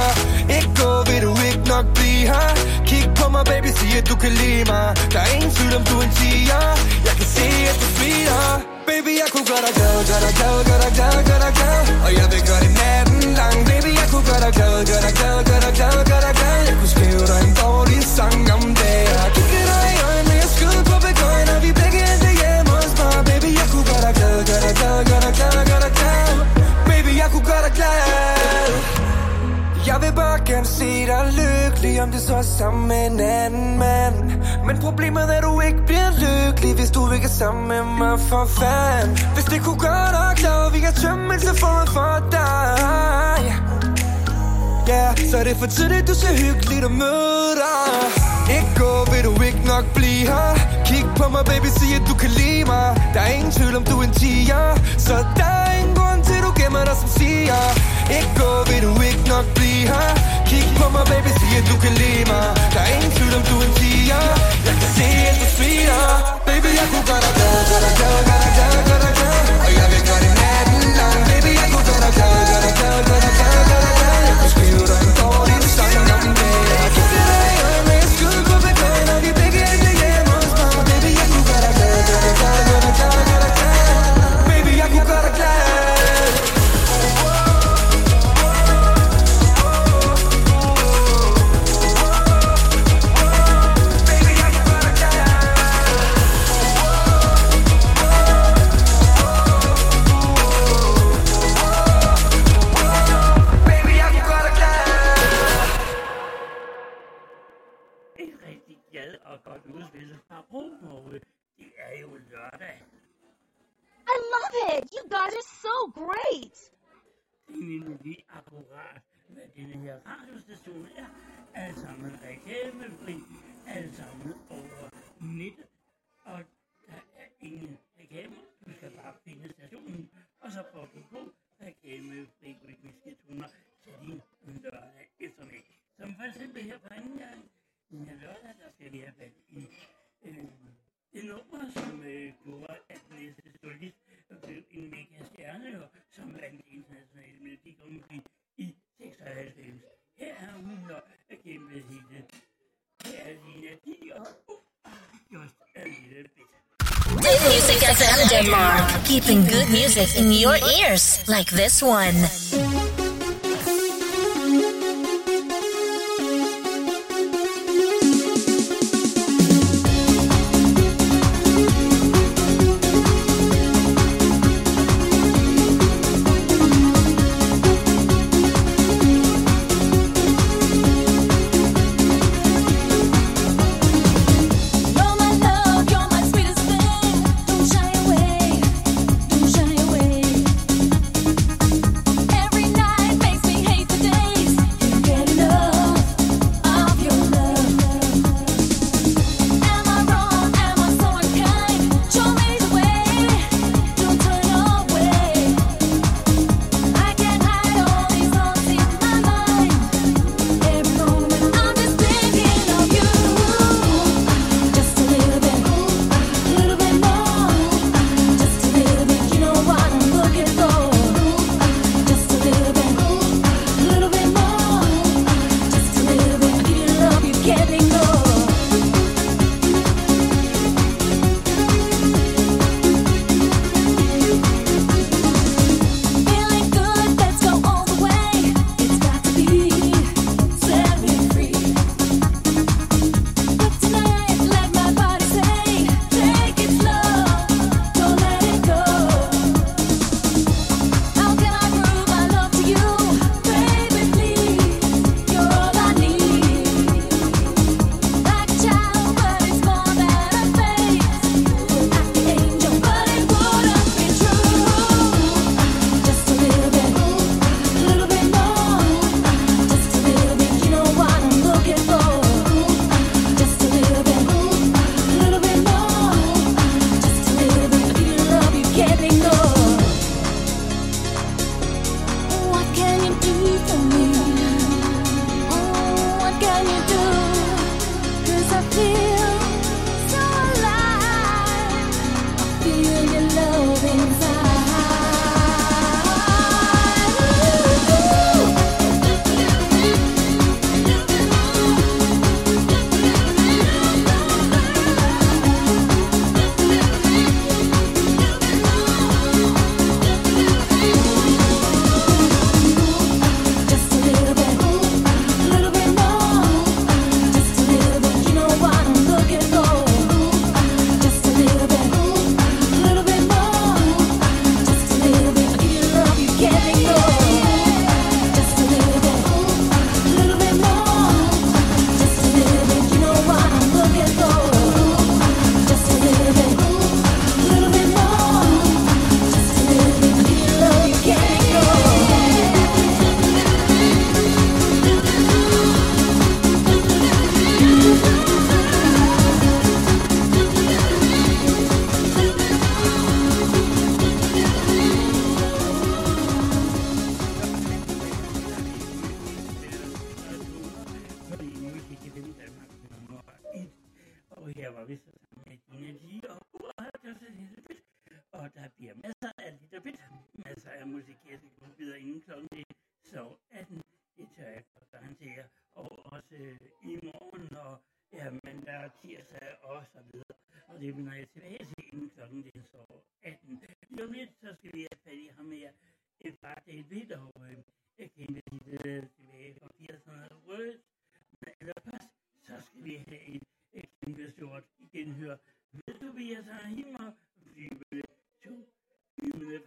Ikke gå, vil du ikke nok blive her? Kig mig, baby, sig at du kan lide mig. Der er ingen tvivl om, du er en tiger. Jeg kan se, at du smiler Baby, jeg kunne gøre dig glad, gøre dig glad, gøre dig glad, gøre dig glad. Og jeg vil gøre det natten lang. Baby, jeg kunne gøre dig glad, gøre dig glad, gøre dig glad, gøre dig glad. Jeg kunne skrive dig en dårlig sang om det Jeg kigger dig i øjnene, jeg skyder på begøjen Og vi begge endte hjemme hos mig. Baby, jeg kunne gøre dig glad, gøre dig glad, gøre dig glad, gøre dig glad. Baby, jeg kunne gøre dig glad. Jeg vil bare gerne se dig lykkelig Om det så er sammen med en anden mand. Men problemet er, at du ikke bliver lykkelig Hvis du ikke er sammen med mig for fanden. Hvis det kunne gøre dig glad Vi kan tømme en telefon for dig. Ja, yeah, så er det for tidligt, du ser hyggeligt at møde dig. Ikke gå, vil du ikke nok blive her? Kig på mig, baby, sig at du kan lide mig. Der er ingen tvivl om, du er en tiger. Så der er ingen grund til, du gemmer dig som siger. Ikke gå, vil du ikke nok blive her Kig på mig, baby, sig at du kan lide mig Der er ingen tvivl om, du er en tiger Jeg kan se, at du smiler Baby, jeg kunne gøre dig glad, gøre dig glad, gøre dig glad, gøre dig glad Og jeg vil gøre det natten lang Baby, jeg kunne gøre dig glad, gør dig glad, gør dig glad, gør dig glad Jeg kunne skrive dig en dårlig sang om det constantly as a. Music FM Denmark, keeping good music in your ears, like this one.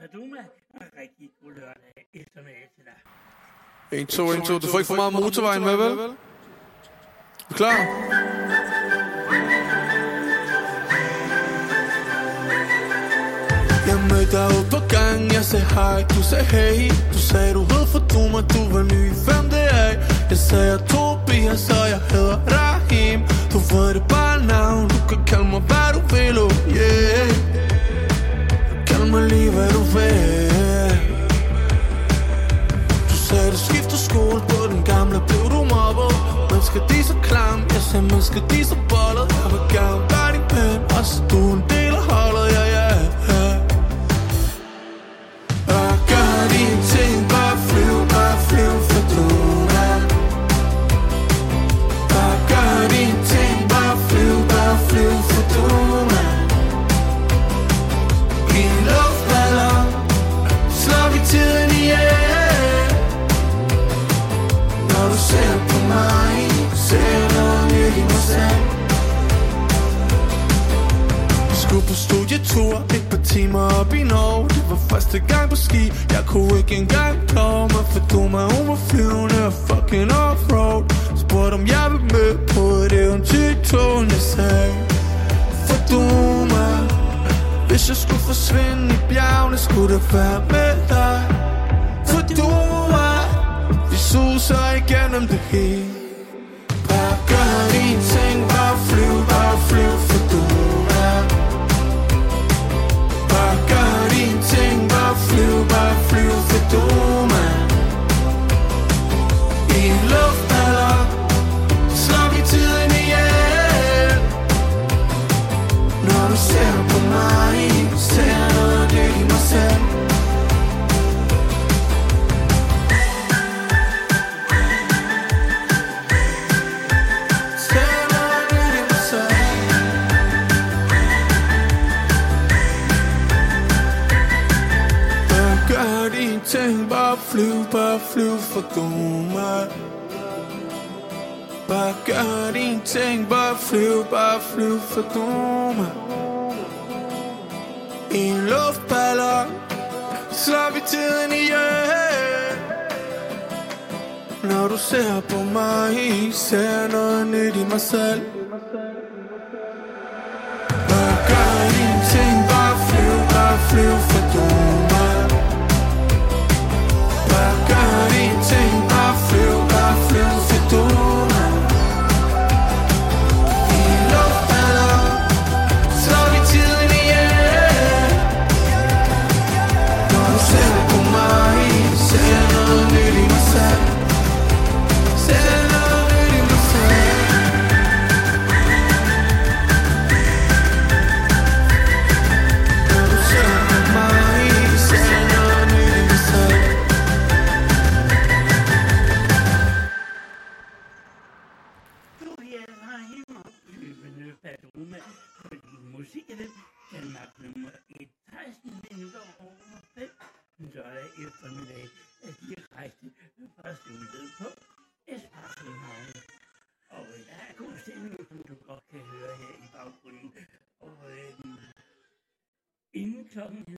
Paduma, og rigtig god lørdag eftermiddag til dig. 1, 2, 1, 2. Du får ikke for meget motorvejen med, vel? Er klar? Jeg mødte dig op på gang, jeg sagde hej, du sagde hey. Du sagde du hed for du mig, du var ny, hvem det er? Jeg sagde jeg Tobias, så jeg hedder Rahim. Du var det bare navn, du kan kalde mig hvad du vil, oh yeah mig lige, hvad du vil. Du sagde, du skifter skole på den gamle, blev du mobbet Man skal de så klam, jeg sagde, man skal de så bollet Jeg vil gerne være din ven, og så du en del. know Det var første gang på ski. Jeg kunne ikke engang komme For du mig hun var flyvende og fucking offroad. Spurgte om jeg ville med på et eventyr tog Jeg sagde For du mig. Hvis jeg skulle forsvinde i bjergene Skulle det være med dig. For du mig. Vi suser igennem det hele. Bare gør en ting tu flyve for god mig Bare gør din ting, bare flyv, bare flyv for god mig I en luftballon, slår vi tiden ihjel Når du ser på mig, ser noget nyt i mig selv. come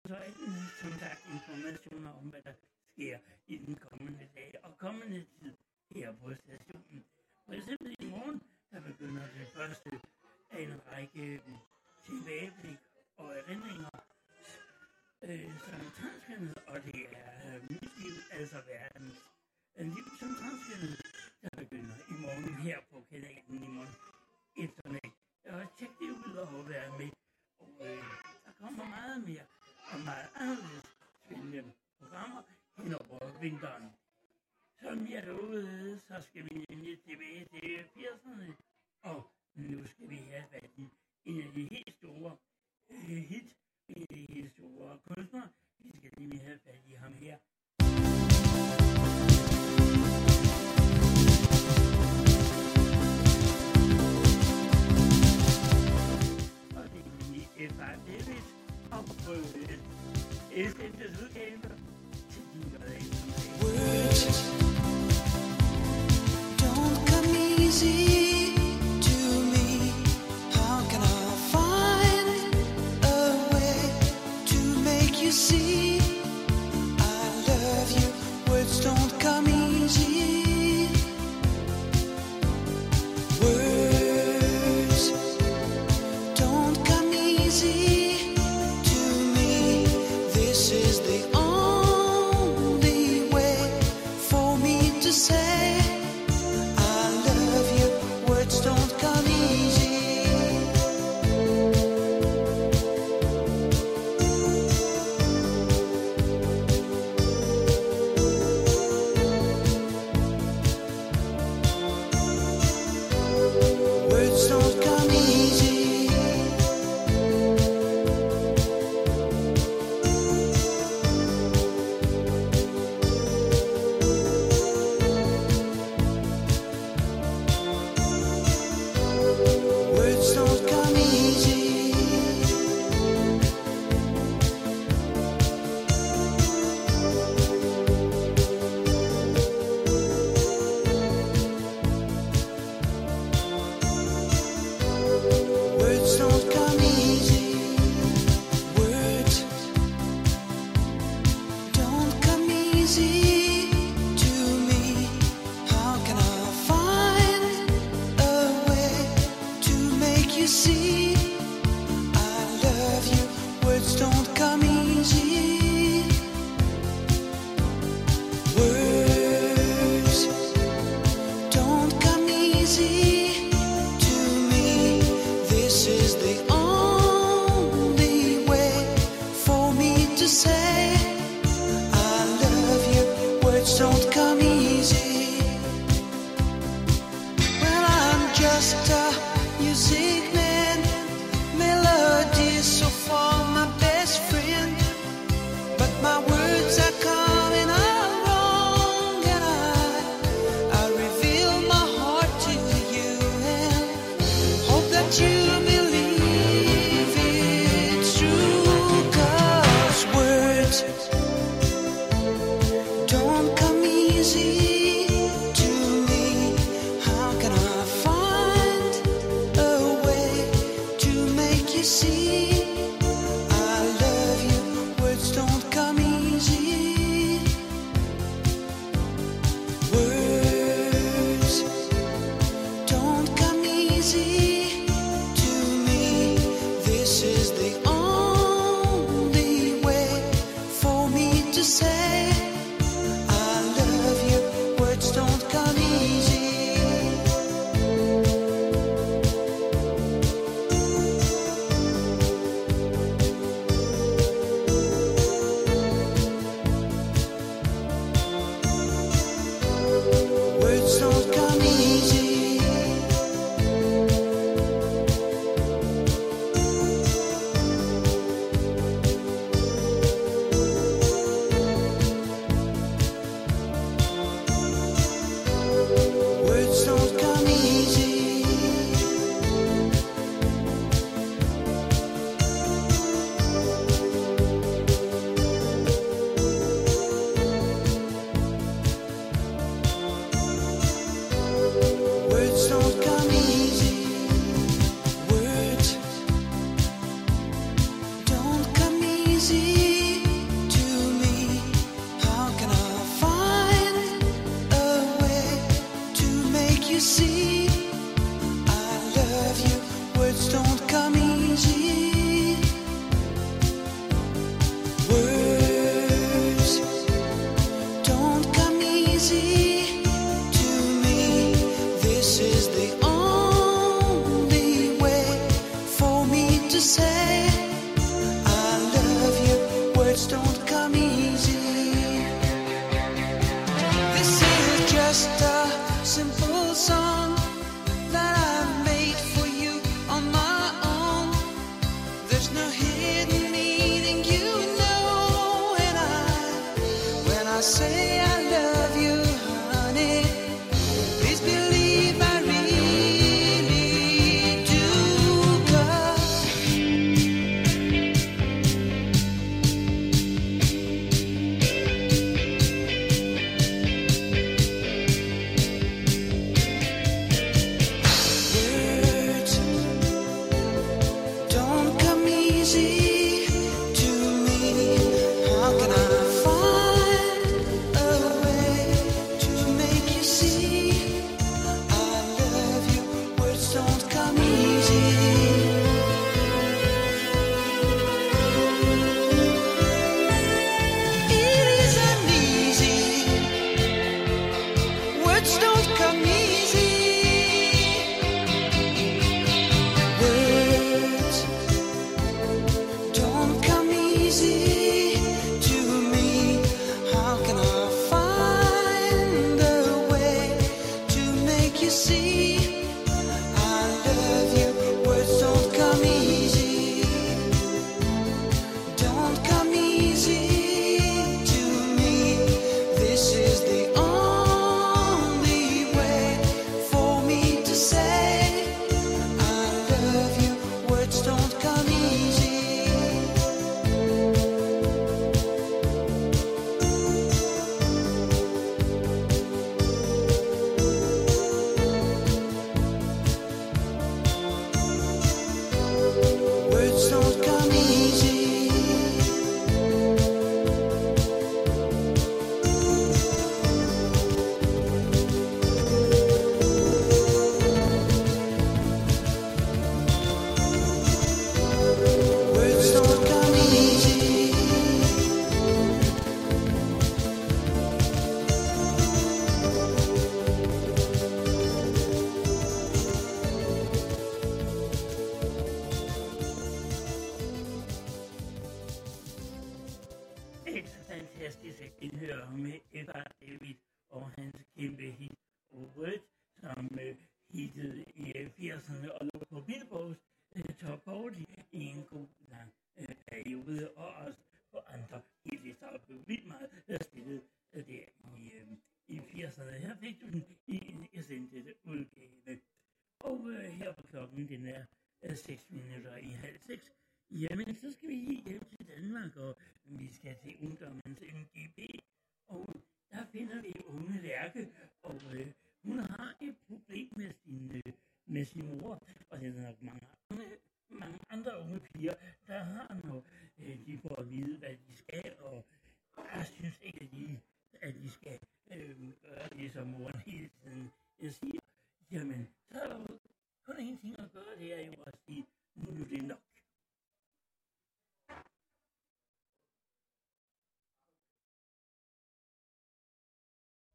it's the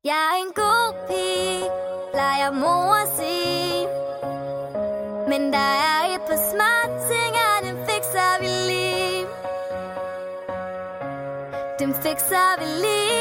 Jeg er en god pige, plejer mor at sige. Men der er et par smart ting, og dem fikser vi lige. Dem fikser vi lige.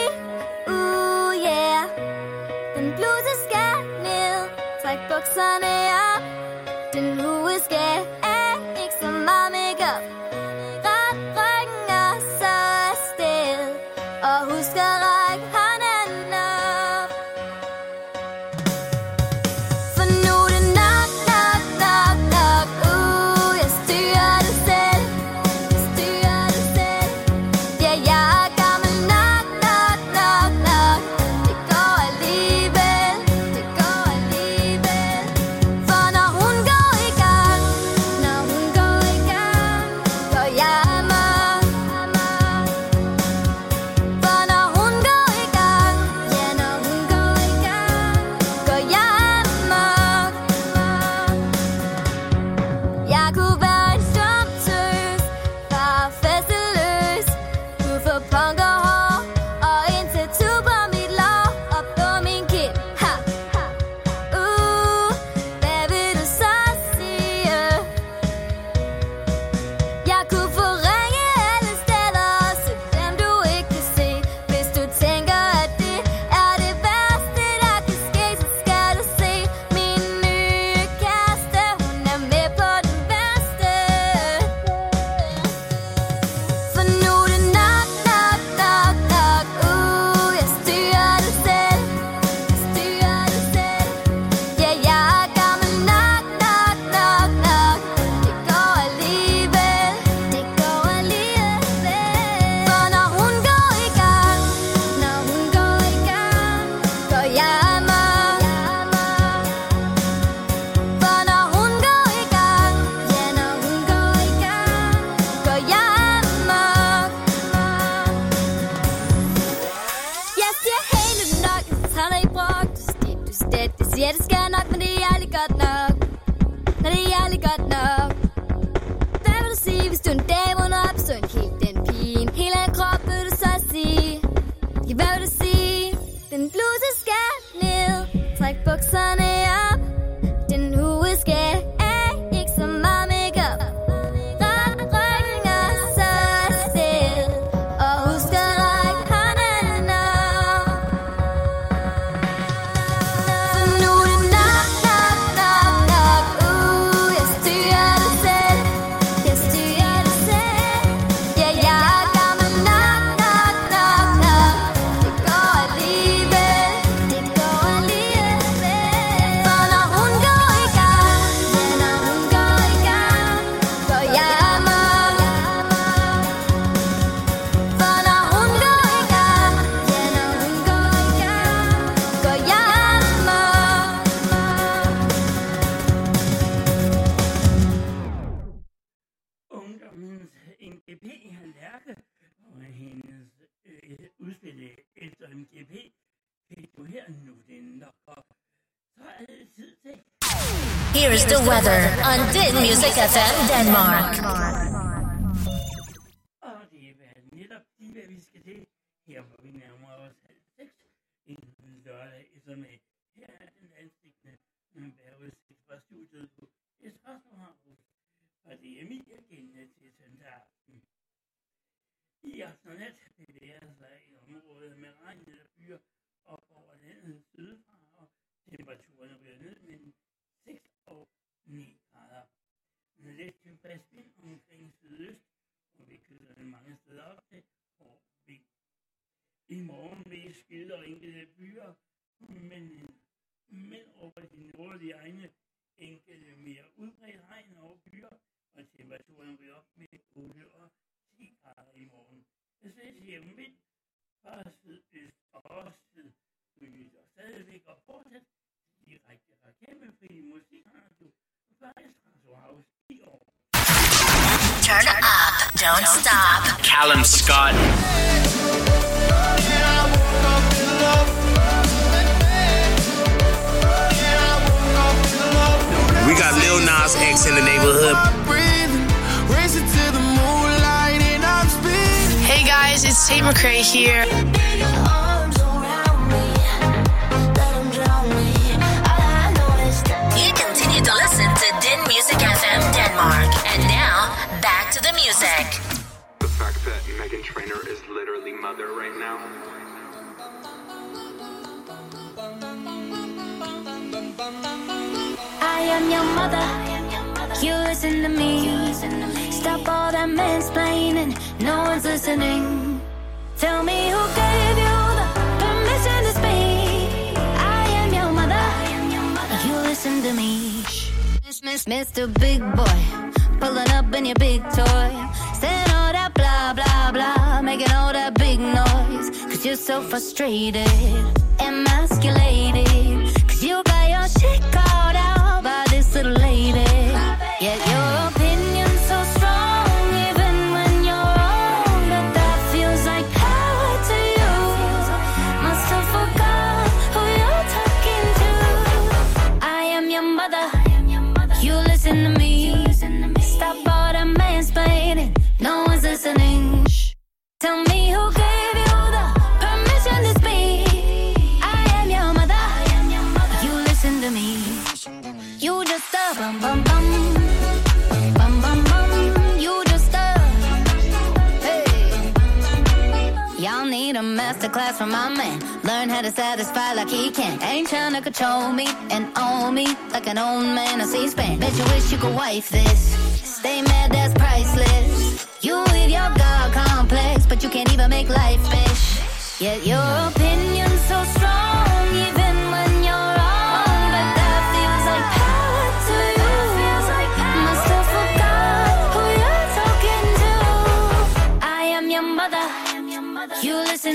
weather on Din Music FM Denmark. enkelte byer, men, men over de nordlige egne enkelte mere udbredt regn over byer, og temperaturen vil op med 8 og 10 grader i morgen. Jeg synes, at vind fra sydøst og østsyd begynder stadigvæk og fortsat direkte fra kæmpefri musikradio fra Estranshaus i år. Turn up, don't stop. Callum Scott. We got Lil Nas X in the neighborhood. Hey guys, it's Tate McRae here. You continue to listen to Din Music FM Denmark. And now, back to the music. The fact that Megan Trainor is literally mother right now. I am your mother. You listen to me. Stop all that mansplaining. No one's listening. Tell me who gave you the permission to speak. I am your mother. You listen to me. Mr. Big Boy, pulling up in your big toy, saying all that blah blah blah, making all that big noise. Cause you're so frustrated, emasculated. Cause you got your shit out to the lady. Yeah, you're masterclass from my man. Learn how to satisfy like he can. Ain't trying to control me and own me like an old man on C-SPAN. Bet you wish you could wife this. Stay mad, that's priceless. You with your God complex, but you can't even make life fish. Yet your opinion's so You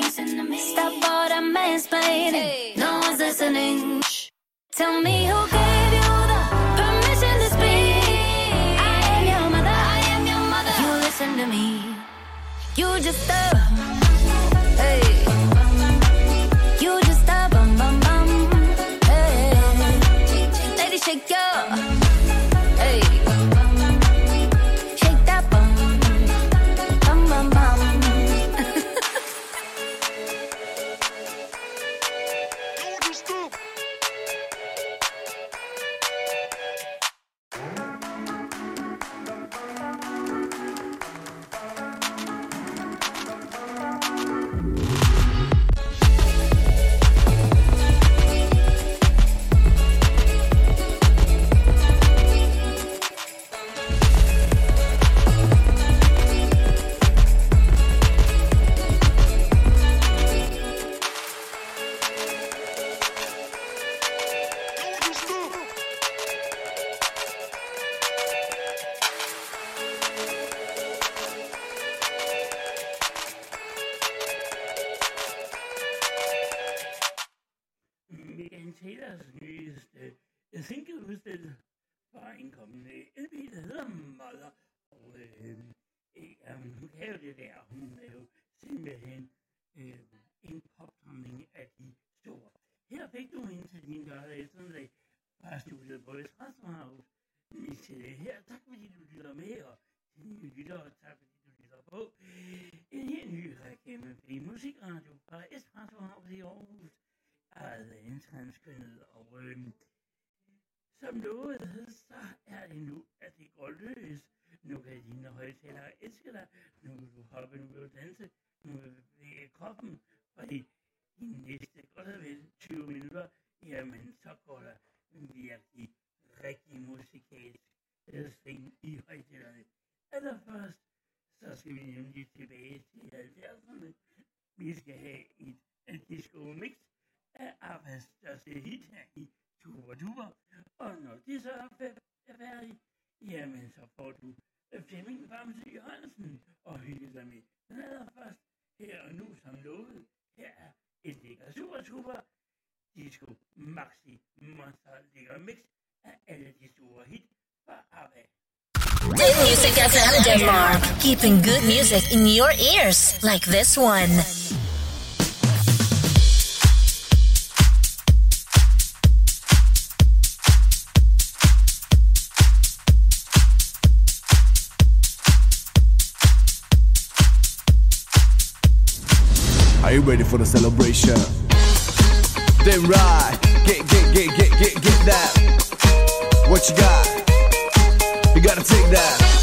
listen to me. Stop all that mansplaining. No one's listening. Shh. Tell me who gave you the permission to speak. I am your mother. I am your mother. You listen to me. You just a. Hey. You just a bum bum bum. Hey. Lady, shake your. øhm, som lovet, så er det nu, at det går løs. Nu kan dine højtalere elske dig. Nu vil du hoppe, nu vil du danse. Nu vil du bevæge kroppen. Og i de næste godt og vel 20 minutter, jamen så går der virkelig rigtig musikalsk øh, sving i højtalerne. Allerførst, så skal vi nemlig tilbage til 70'erne. Vi skal have et disco mix af Abbas største hit her i tuba tuba. Og når det så er, er færdigt, jamen så får du øh, Flemming Bamse Jørgensen og hygge dig med først her og nu som lovet. Her er et lækker super disco maxi monster lækker mix af alle de store hit fra Good Music FM Denmark, keeping good music in your ears like this one. Are you ready for the celebration? Then ride, get, get, get, get, get, get that. What you got? You gotta take that.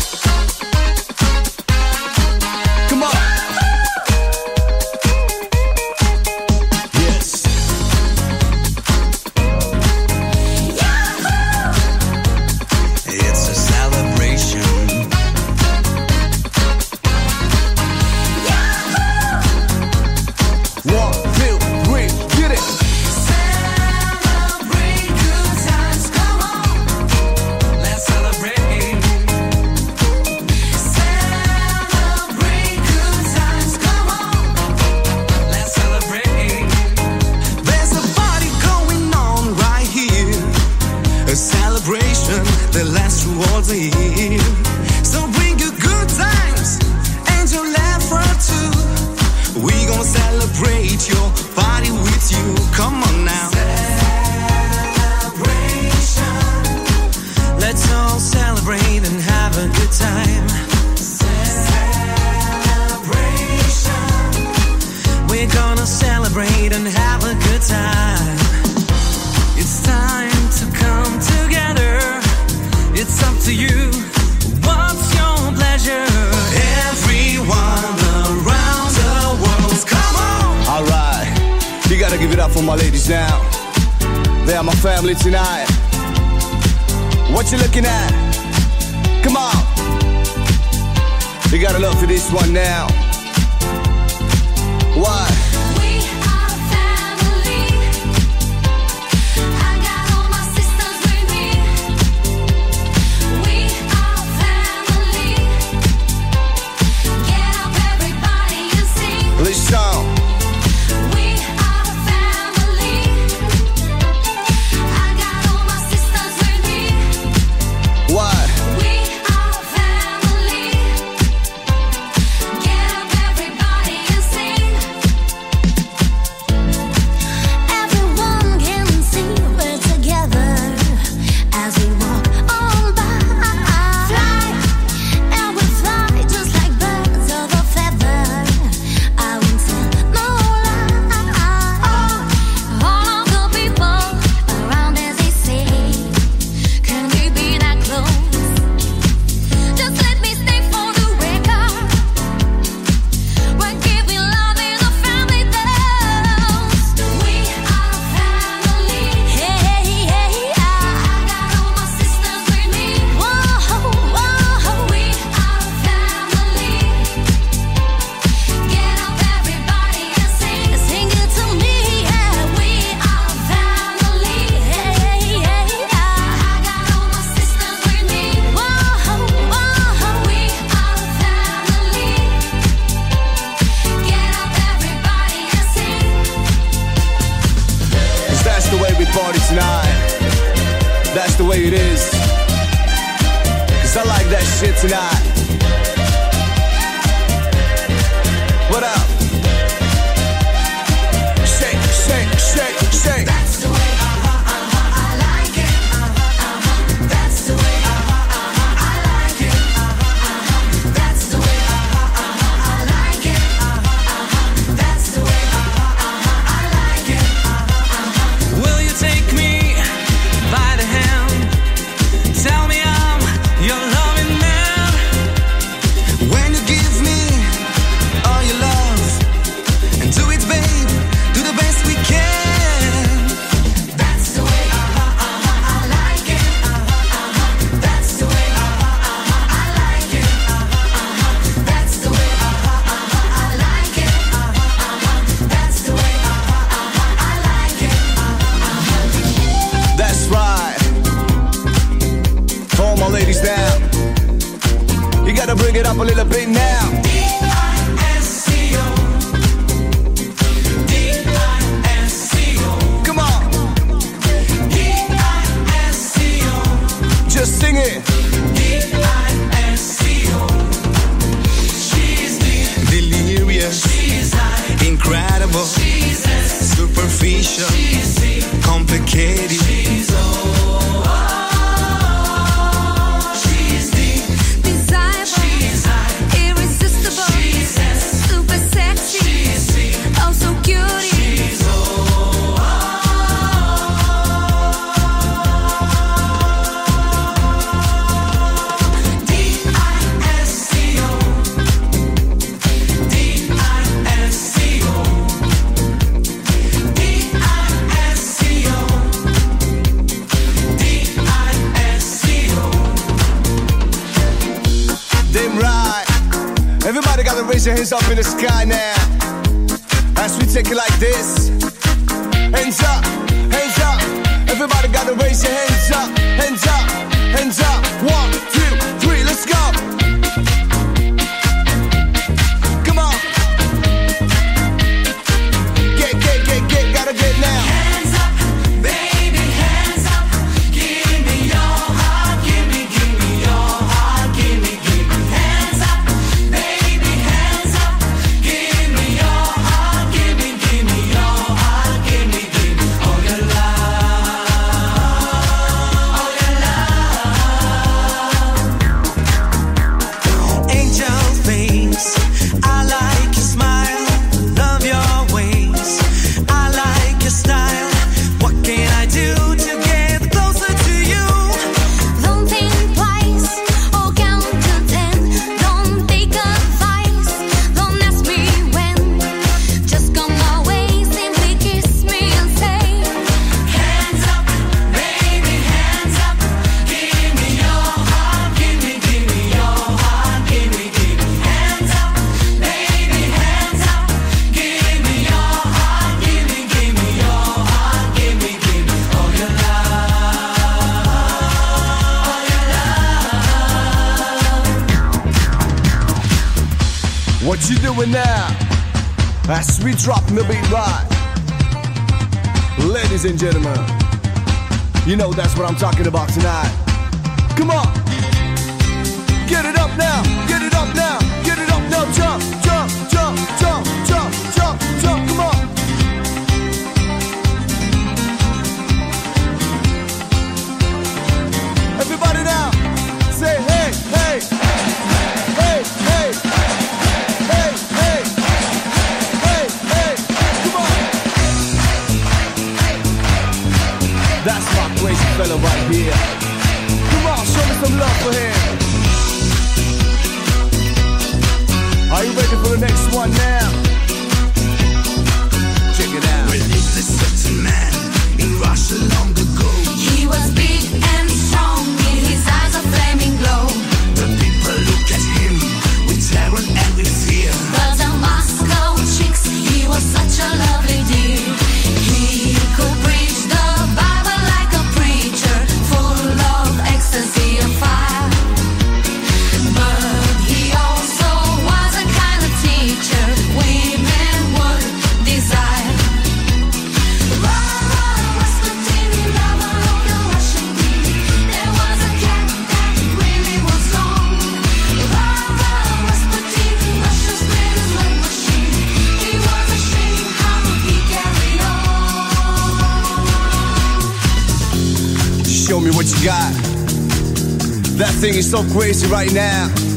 So crazy right now.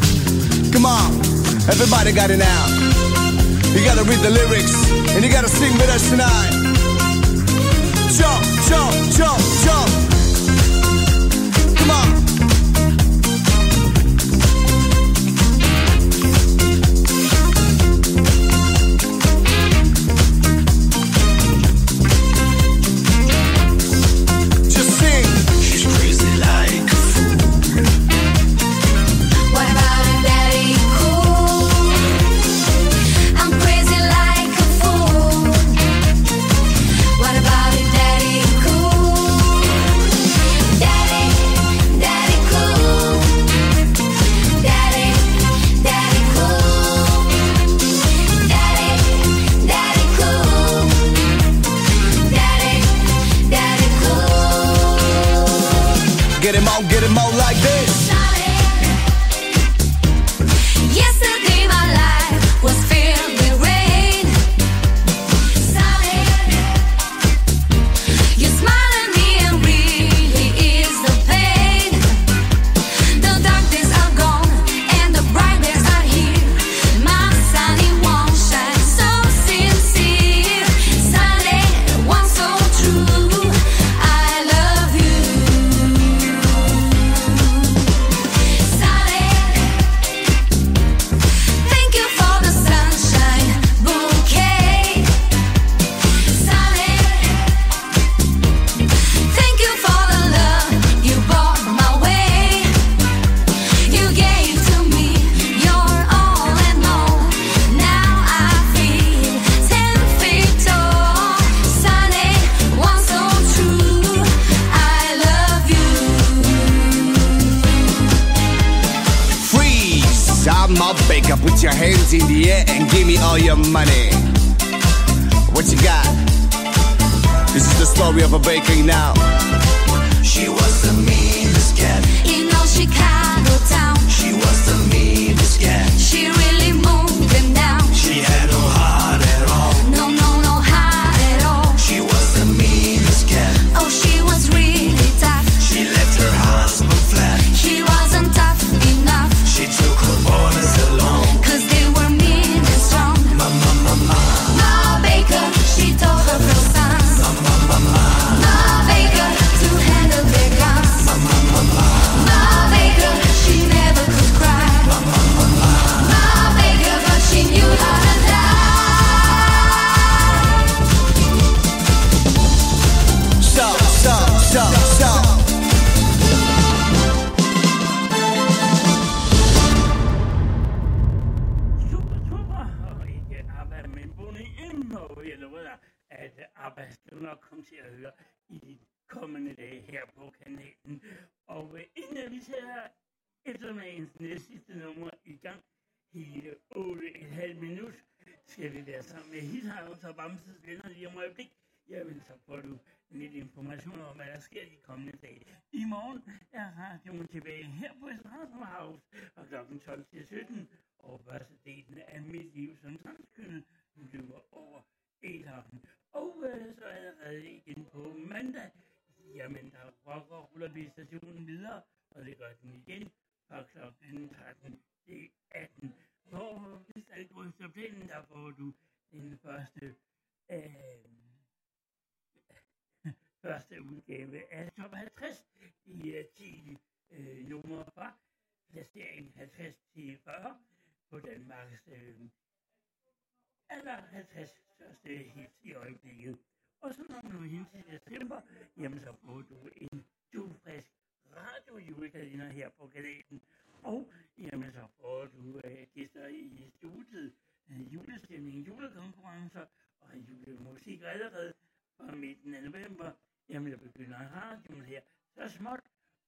55 største hits i øjeblikket. Og så når du hen til december, jamen så får du en dufrisk radio julekalender her på kanalen. Og jamen så får du øh, gæster i studiet, øh, julestemning, julekonkurrencer og julemusik. Allerede fra midten af november, jamen jeg begynder radioen her så småt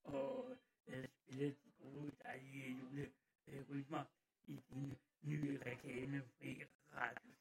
og øh, spille de gode dejlige julerytmer i din nye reklamefri radio.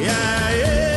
yeah, yeah.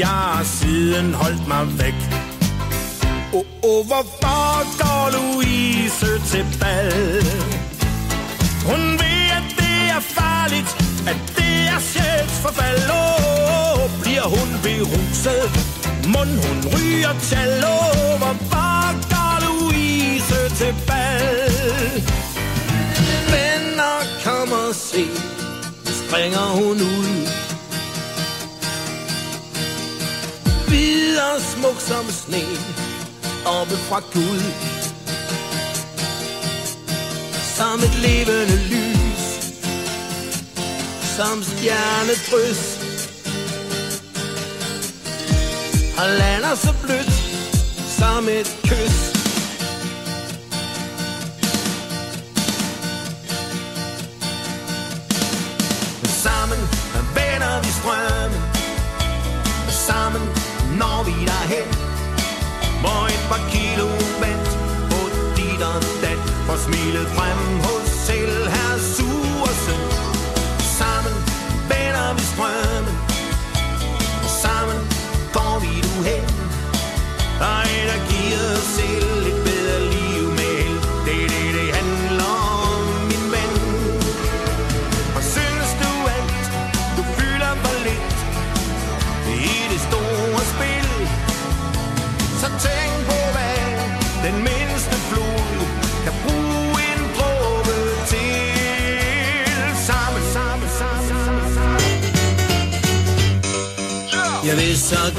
jeg har siden holdt mig væk fra Gud. Som et levende lys. Som stjernedrys. Og lander så blødt Som et kys. Sammen vender vi strømmen. Sammen når vi derhen Hvor par kilo vand på dit og dat, for smilet frem hos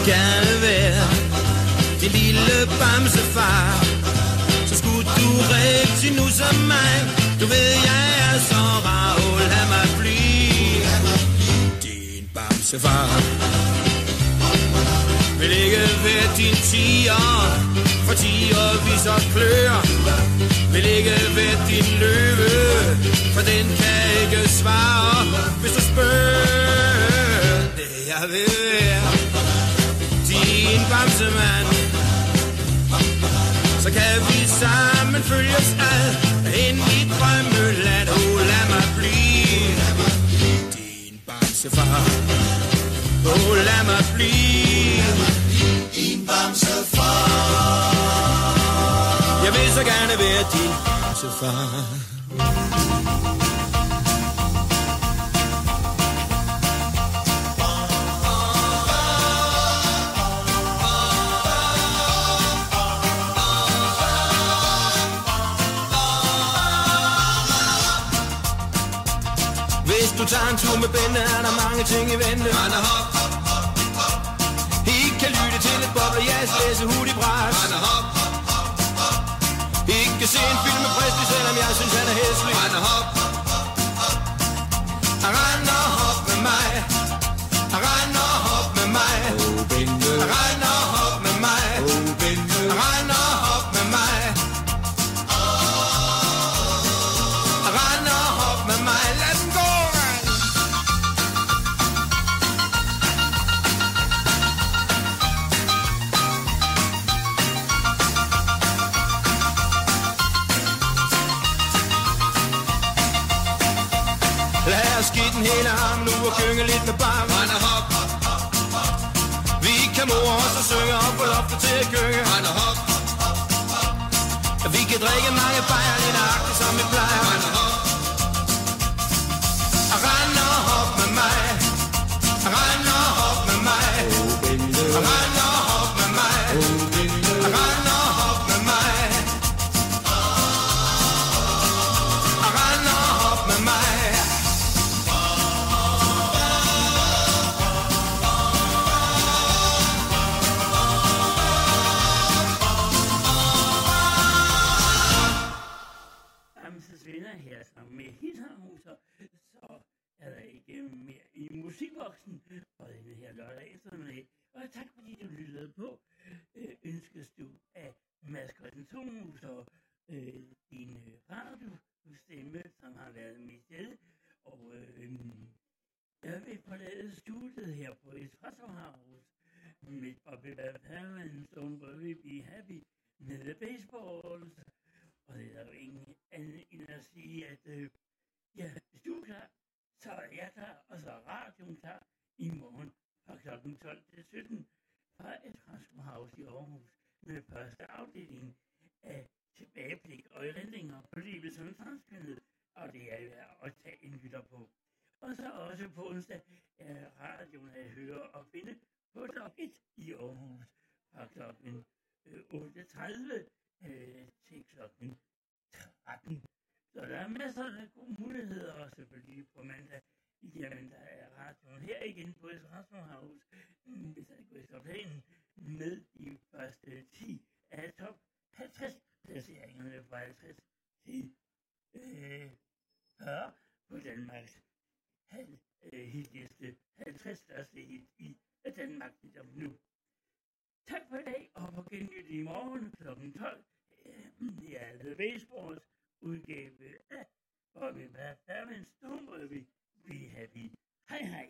gerne være din lille bamsefar. Så skulle du rigtig nu som mig. Du ved, jeg er så rar, oh, lad mig blive Din bamsefar. Vil ikke være din tiger For tiger viser klør. Vil ikke være din løve For den kan ikke svare Hvis du spørger. Det jeg vil være en bamsemand. Så kan vi sammen følges ad Ind i drømmeland. Oh lad mig blive Din bamsefar. Oh lad mig blive Din bamsefar. Jeg vil så gerne være din bamsefar. Tager en tur med Bente, er der mange ting i vente. Rende hop, hop, hop, hop. I kan lytte til et boble, boblejas, læse hurtigt bras. Rende synge op på loftet til at kynge. Rende hop. Vi kan drikke mange bajer lidt agtigt som vi plejer. Rende hop. Anden at sige, at øh, ja, hvis du er klar, så er jeg klar, og så er radioen klar i morgen fra kl. 12 til 17 fra et House i Aarhus med første afdeling af tilbageblik og erindringer på livet som transkønnet, og det er værd at tage en lytter på. Og så også på onsdag er radioen at høre og finde på Dog i Aarhus fra kl. 8.30 øh, øh, til kl. 13. Så der er masser af gode muligheder, og selvfølgelig på mandag, jamen der er radioen her igen på Espresso House, hvis jeg går efter planen, med de første 10 af top 50 placeringerne fra 50 til øh, 40 på Danmarks halv, øh, hitliste 50 største hit i Danmark ligesom nu. Tak for i dag, og på genlyt i morgen kl. 12. Øh, det er The Baseballs udgave af Bobby Batman Stone vi Be Happy. Hej hej.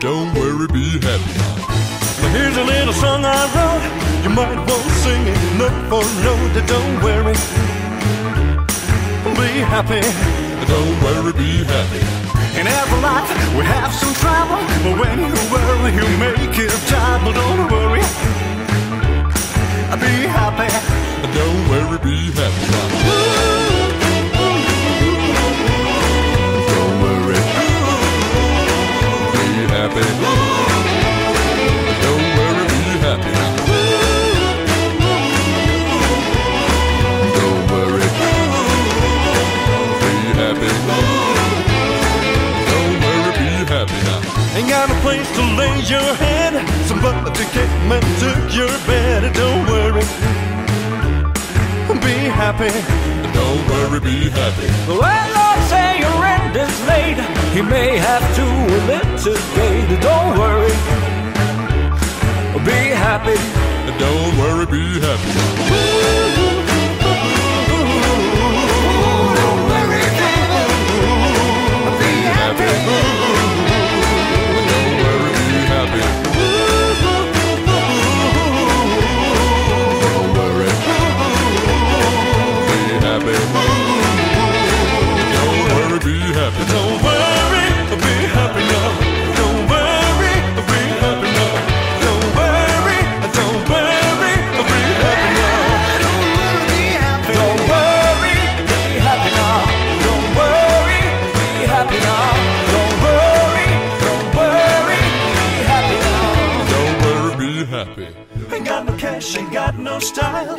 Don't worry, be happy. Here's a little song I wrote. You might want to sing it note for note. Don't worry, be happy. Don't worry, be happy. In every life we have some trouble, but when you worry, you make it double. Don't worry, be happy. Don't worry, be happy. Don't worry, Be happy. Ain't got a place to lay your head. Somebody came and took your bed. Don't worry, be happy. Don't worry, be happy. Well, Lord, say your rent is late. He may have to litigate. Don't worry. Be happy. Don't worry, be happy. Style.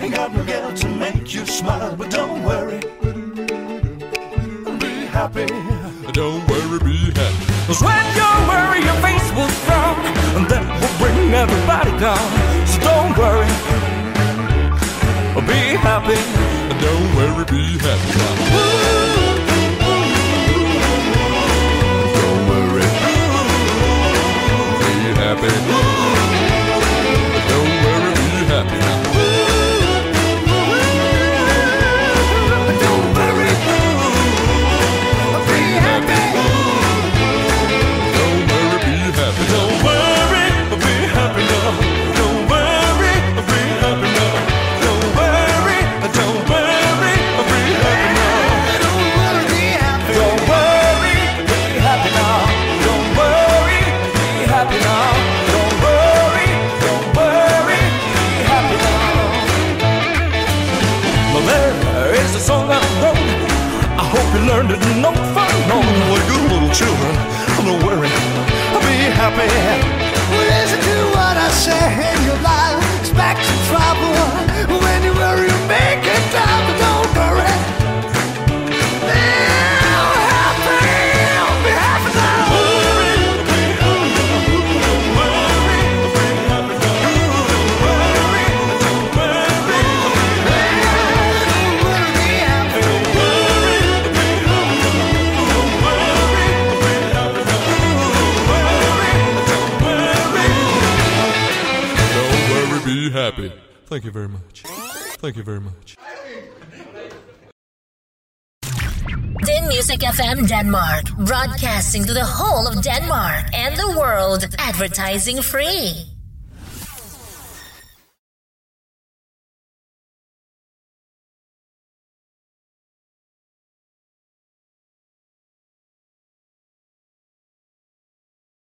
Ain't got no gal to make you smile, but don't worry. Be happy. Don't worry, be happy. Cause when you worry, your face will frown, and that will bring everybody down. So don't worry, be happy. Don't worry, be happy. Children, don't worry, be happy. Listen to what I say Thank you very much. Thank you very much. Din Music FM Denmark, broadcasting to the whole of Denmark and the world, advertising free.